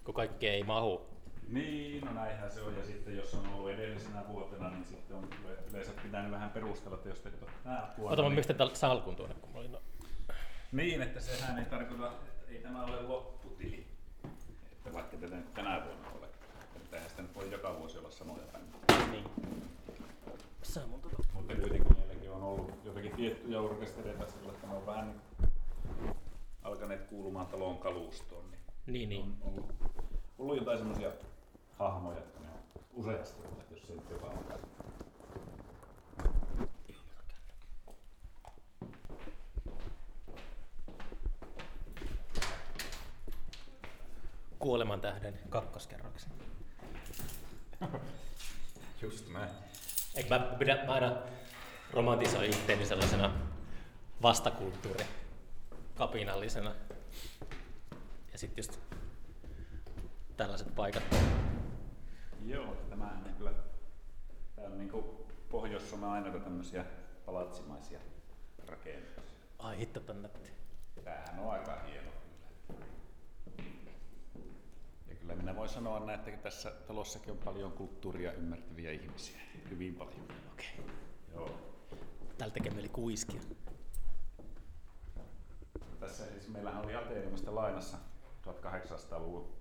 kun kaikki ei mahu. Niin, no näinhän se on. Ja sitten jos on ollut edellisenä vuotena, niin sitten on yleensä pitänyt vähän perustella, että jos te tää vuonna, Ota niin, mistä salkun tuonne, kun mä olin... Niin, että sehän ei tarkoita, että ei tämä ole lopputili. Että vaikka tätä nyt tänä vuonna ole. Että eihän sitä nyt voi joka vuosi olla samoja bändejä. Niin. Mutta kuitenkin meilläkin on ollut jotakin tiettyjä orkestereita sillä, että ne on vähän niin alkaneet kuulumaan talon kalustoon. Niin Niin, niin. on ollut, ollut jotain semmoisia hahmoja, että ne on useasti ollut, jos se nyt jopa on. Kuoleman tähden kakkoskerroksen. <laughs> Just näin. Eikö mä, pidä, mä aina romantisoin itteeni sellaisena vastakulttuuri kapinallisena. Ja sitten just tällaiset paikat. Joo, tämä on kyllä tää on niinku Pohjois-Suomen ainoita tämmöisiä palatsimaisia rakennuksia. Ai hitto nätti. Tämähän on aika hieno kyllä. Ja kyllä minä voin sanoa näin, että tässä talossakin on paljon kulttuuria ymmärtäviä ihmisiä. Hyvin paljon. Okei. Joo. Täällä tekee mieli kuiskia. Tässä siis meillähän oli Ateenumista lainassa 1800-luvun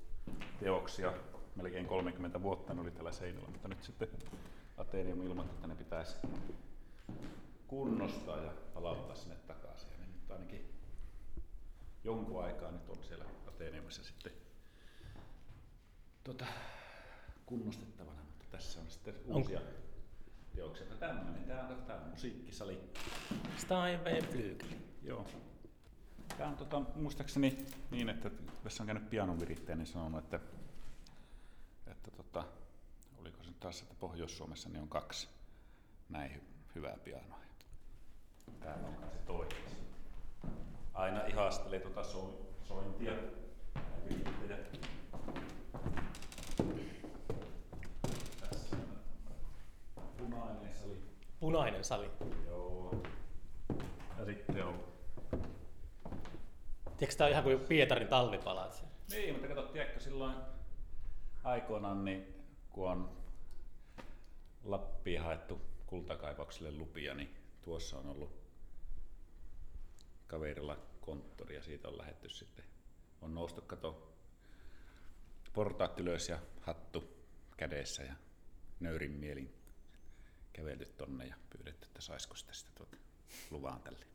teoksia. Melkein 30 vuotta ne oli tällä seinällä, mutta nyt sitten Ateenium ilmoitti, että ne pitäisi kunnostaa ja palauttaa sinne takaisin. Ja ne nyt ainakin jonkun aikaa nyt on siellä Ateeniumissa sitten tuota, kunnostettavana, mutta tässä on sitten uusia teoksia. Tämmöinen, tämä on, tämä on musiikkisali. Steinway Flügel. Joo. Tämä on tota, muistaakseni niin, että tässä on käynyt pianovirittäjä, niin sanonut, että, että tota, oliko se taas, että Pohjois-Suomessa niin on kaksi näin hy- hyvää pianoa. Tämä on se toinen. Aina ihastelee tuota so- sointia. Tässä punainen sali. Punainen sali. Joo. Ja sitten on Tiedätkö tää on ihan kuin Pietarin talvipalatsi? Niin, mutta kato, tiedätkö, silloin aikoinaan, niin kun on Lappiin haettu kultakaivaukselle lupia, niin tuossa on ollut kaverilla konttori ja siitä on lähetty sitten. On noustu, kato, portaat ylös ja hattu kädessä ja nöyrin mielin kävelty tonne ja pyydetty, että saisiko sitä, sitä tuota luvan tälle.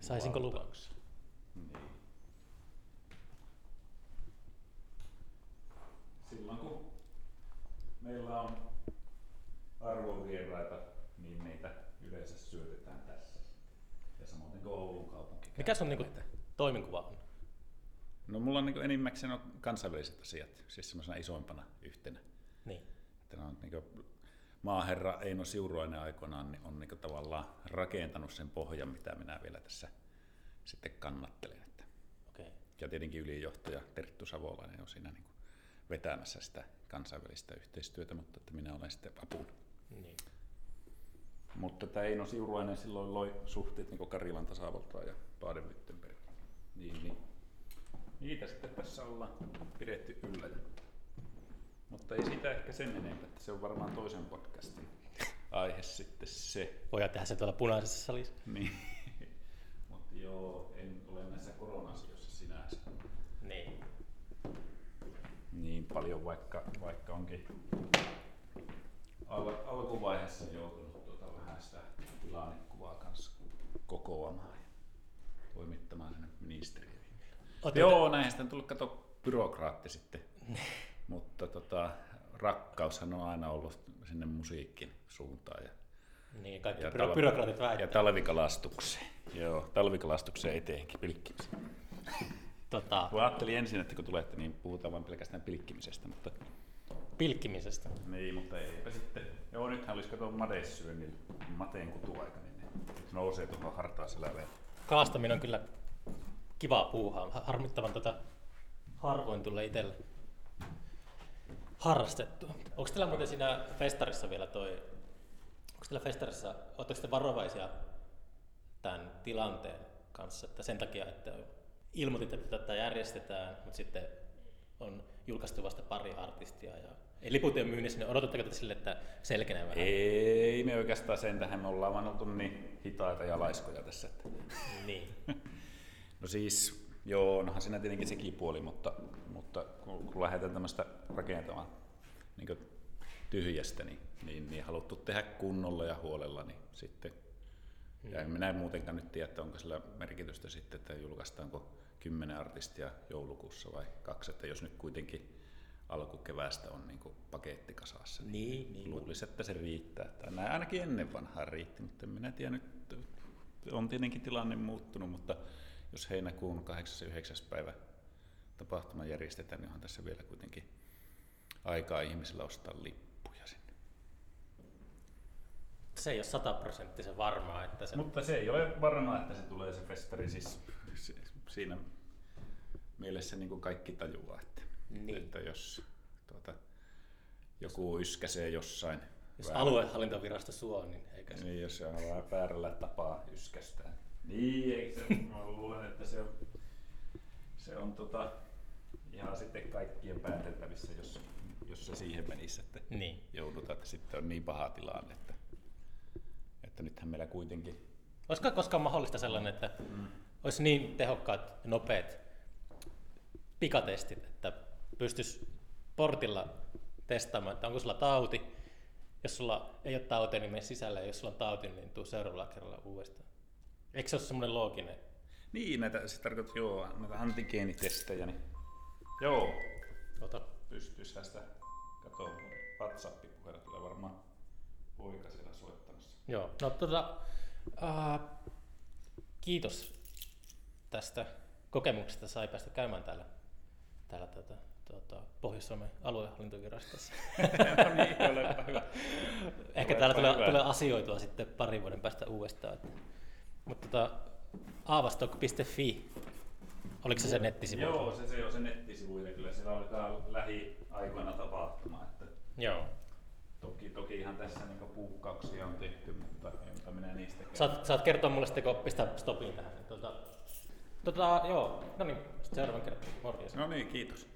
Saisinko luvan? Niin. Silloin kun meillä on arvovieraita, niin meitä yleensä syötetään tässä. Ja samoin kuin Oulun kaupunki. Mikä sun niinku toimenkuva on? No mulla on niin enimmäkseen on kansainväliset asiat, siis semmoisena isoimpana yhtenä. Niin. Että on niin maaherra Eino Siuruainen aikoinaan niin on niin tavallaan rakentanut sen pohjan, mitä minä vielä tässä sitten kannattelen. Että Okei. Okay. ja tietenkin ylijohtaja Terttu Savolainen on siinä niin kuin vetämässä sitä kansainvälistä yhteistyötä, mutta että minä olen sitten apuna. Niin. Mutta tämä Eino Siuruainen silloin loi suhteet niin Karilan tasavaltaan ja Baden-Württembergiin. Niin, niin. Niitä sitten tässä ollaan pidetty yllä. Mutta ei siitä ehkä sen enempää, että se on varmaan toisen podcastin aihe sitten se. Voidaan tehdä se tuolla punaisessa salissa. Niin. Joo, en ole näissä korona-asioissa sinänsä Niin. niin paljon, vaikka, vaikka onkin al- alkuvaiheessa joutunut tuota vähän sitä tilannekuvaa kanssa kokoamaan ja toimittamaan sinne ministeriöihin. Ootte Joo, näinhän sitä on tullut kato byrokraatti sitten. <laughs> Mutta tota, rakkaushan on aina ollut sinne musiikin suuntaan ja, Niin, kaikki Ja byro- byrokraatit ja väittää. talvikalastukseen. Joo, talvikalastukseen eteenkin pilkkimiseen. Tota, Mä ajattelin ensin, että kun tulette, niin puhutaan vain pelkästään pilkkimisestä, mutta pilkkimisestä. niin, mutta eipä sitten. Joo, nythän olisi kato madesyönnillä mateen kutuaika, niin nousee tuohon hartaaseläveen. Kalastaminen on kyllä kiva puuhaa. Ha- Harmittavan tota harvoin tulee itselle harrastettua. Onko teillä muuten siinä festarissa vielä toi, teillä festarissa, oletteko te varovaisia tämän tilanteen kanssa, että sen takia, että ilmoititte, että tätä järjestetään, mutta sitten on julkaistu vasta pari artistia ja ei liput ei ole myynnissä, niin odotatteko te sille, että selkenee vähän? Ei me oikeastaan sen tähän, me ollaan vaan oltu niin hitaita ja laiskoja tässä. Että. Niin. <laughs> No siis, joo, onhan siinä tietenkin sekin puoli, mutta, mutta kun, kun lähdetään tämmöistä rakentamaan niin tyhjästä, niin, niin, niin haluttu tehdä kunnolla ja huolella, niin sitten Ja en minä muutenkaan nyt tiedä, että onko sillä merkitystä sitten, että julkaistaanko kymmenen artistia joulukuussa vai kaksi, että jos nyt kuitenkin alkukeväästä on niin kuin paketti kasassa, Niin, niin. luulisi, että se riittää. Näin ainakin ennen vanhaa riitti, mutta en minä tiedä nyt, on tietenkin tilanne muuttunut, mutta jos heinäkuun 8. ja 9. päivä tapahtuma järjestetään, niin onhan tässä vielä kuitenkin aikaa ihmisillä ostaa sinne. Se ei ole sataprosenttisen varmaa, että se... Mutta se ei ole varmaa, että se tulee se festari siis se- siinä mielessä niin kuin kaikki tajuaa, että, Niin. että jos tuota, joku yskäsee jossain, Jos vähän- aluehallintovirasto suo, niin eikä se... niin jos se on vähän väärällä tapaa yskästää. Niin, eikö se, mä luulen, että se on, se on tota, ihan sitten kaikkien pääteltävissä, jos, jos se siihen menisi, että Niin. joudutaan, että sitten on niin paha tilanne, että, että nythän meillä kuitenkin Olisiko koskaan mahdollista sellainen, että mm. olisi niin tehokkaat ja nopeat pikatestit, että pystyisi portilla testaamaan, että onko sulla tauti. Jos sulla ei ole tautia, niin mene sisälle, ja jos sulla on tauti, niin tuu seuraavalla kerralla uudestaan. Eikö se ole semmoinen looginen? Niin, näitä, se tarkoittaa, joo, näitä antigeenitestejä, niin joo, Ota. pystyisi tästä, kato, WhatsApp-puheella tulee varmaan poika siellä soittamassa. Joo, no tota, uh, kiitos tästä kokemuksesta, sai päästä käymään täällä, täällä tota, tota, Pohjois-Suomen aluehallintovirastossa. <laughs> no niin, olepa hyvä. Ehkä täällä tulee, hyvä. tulee asioitua sitten parin vuoden päästä uudestaan. Että. Mutta tota, aavastok.fi, oliko se se nettisivu? Joo, se, se on se nettisivu ja kyllä siellä aletaan lähiaikoina tapahtumaan. Että Joo. Toki, ihan tässä niin puukkauksia on tehty, mutta enpä minä niistä Saat, saat kertoa mulle sitten, kun pistää stopin tähän. Tota, tota, joo, no niin, seuraavan kerran. Morjes. No niin, kiitos.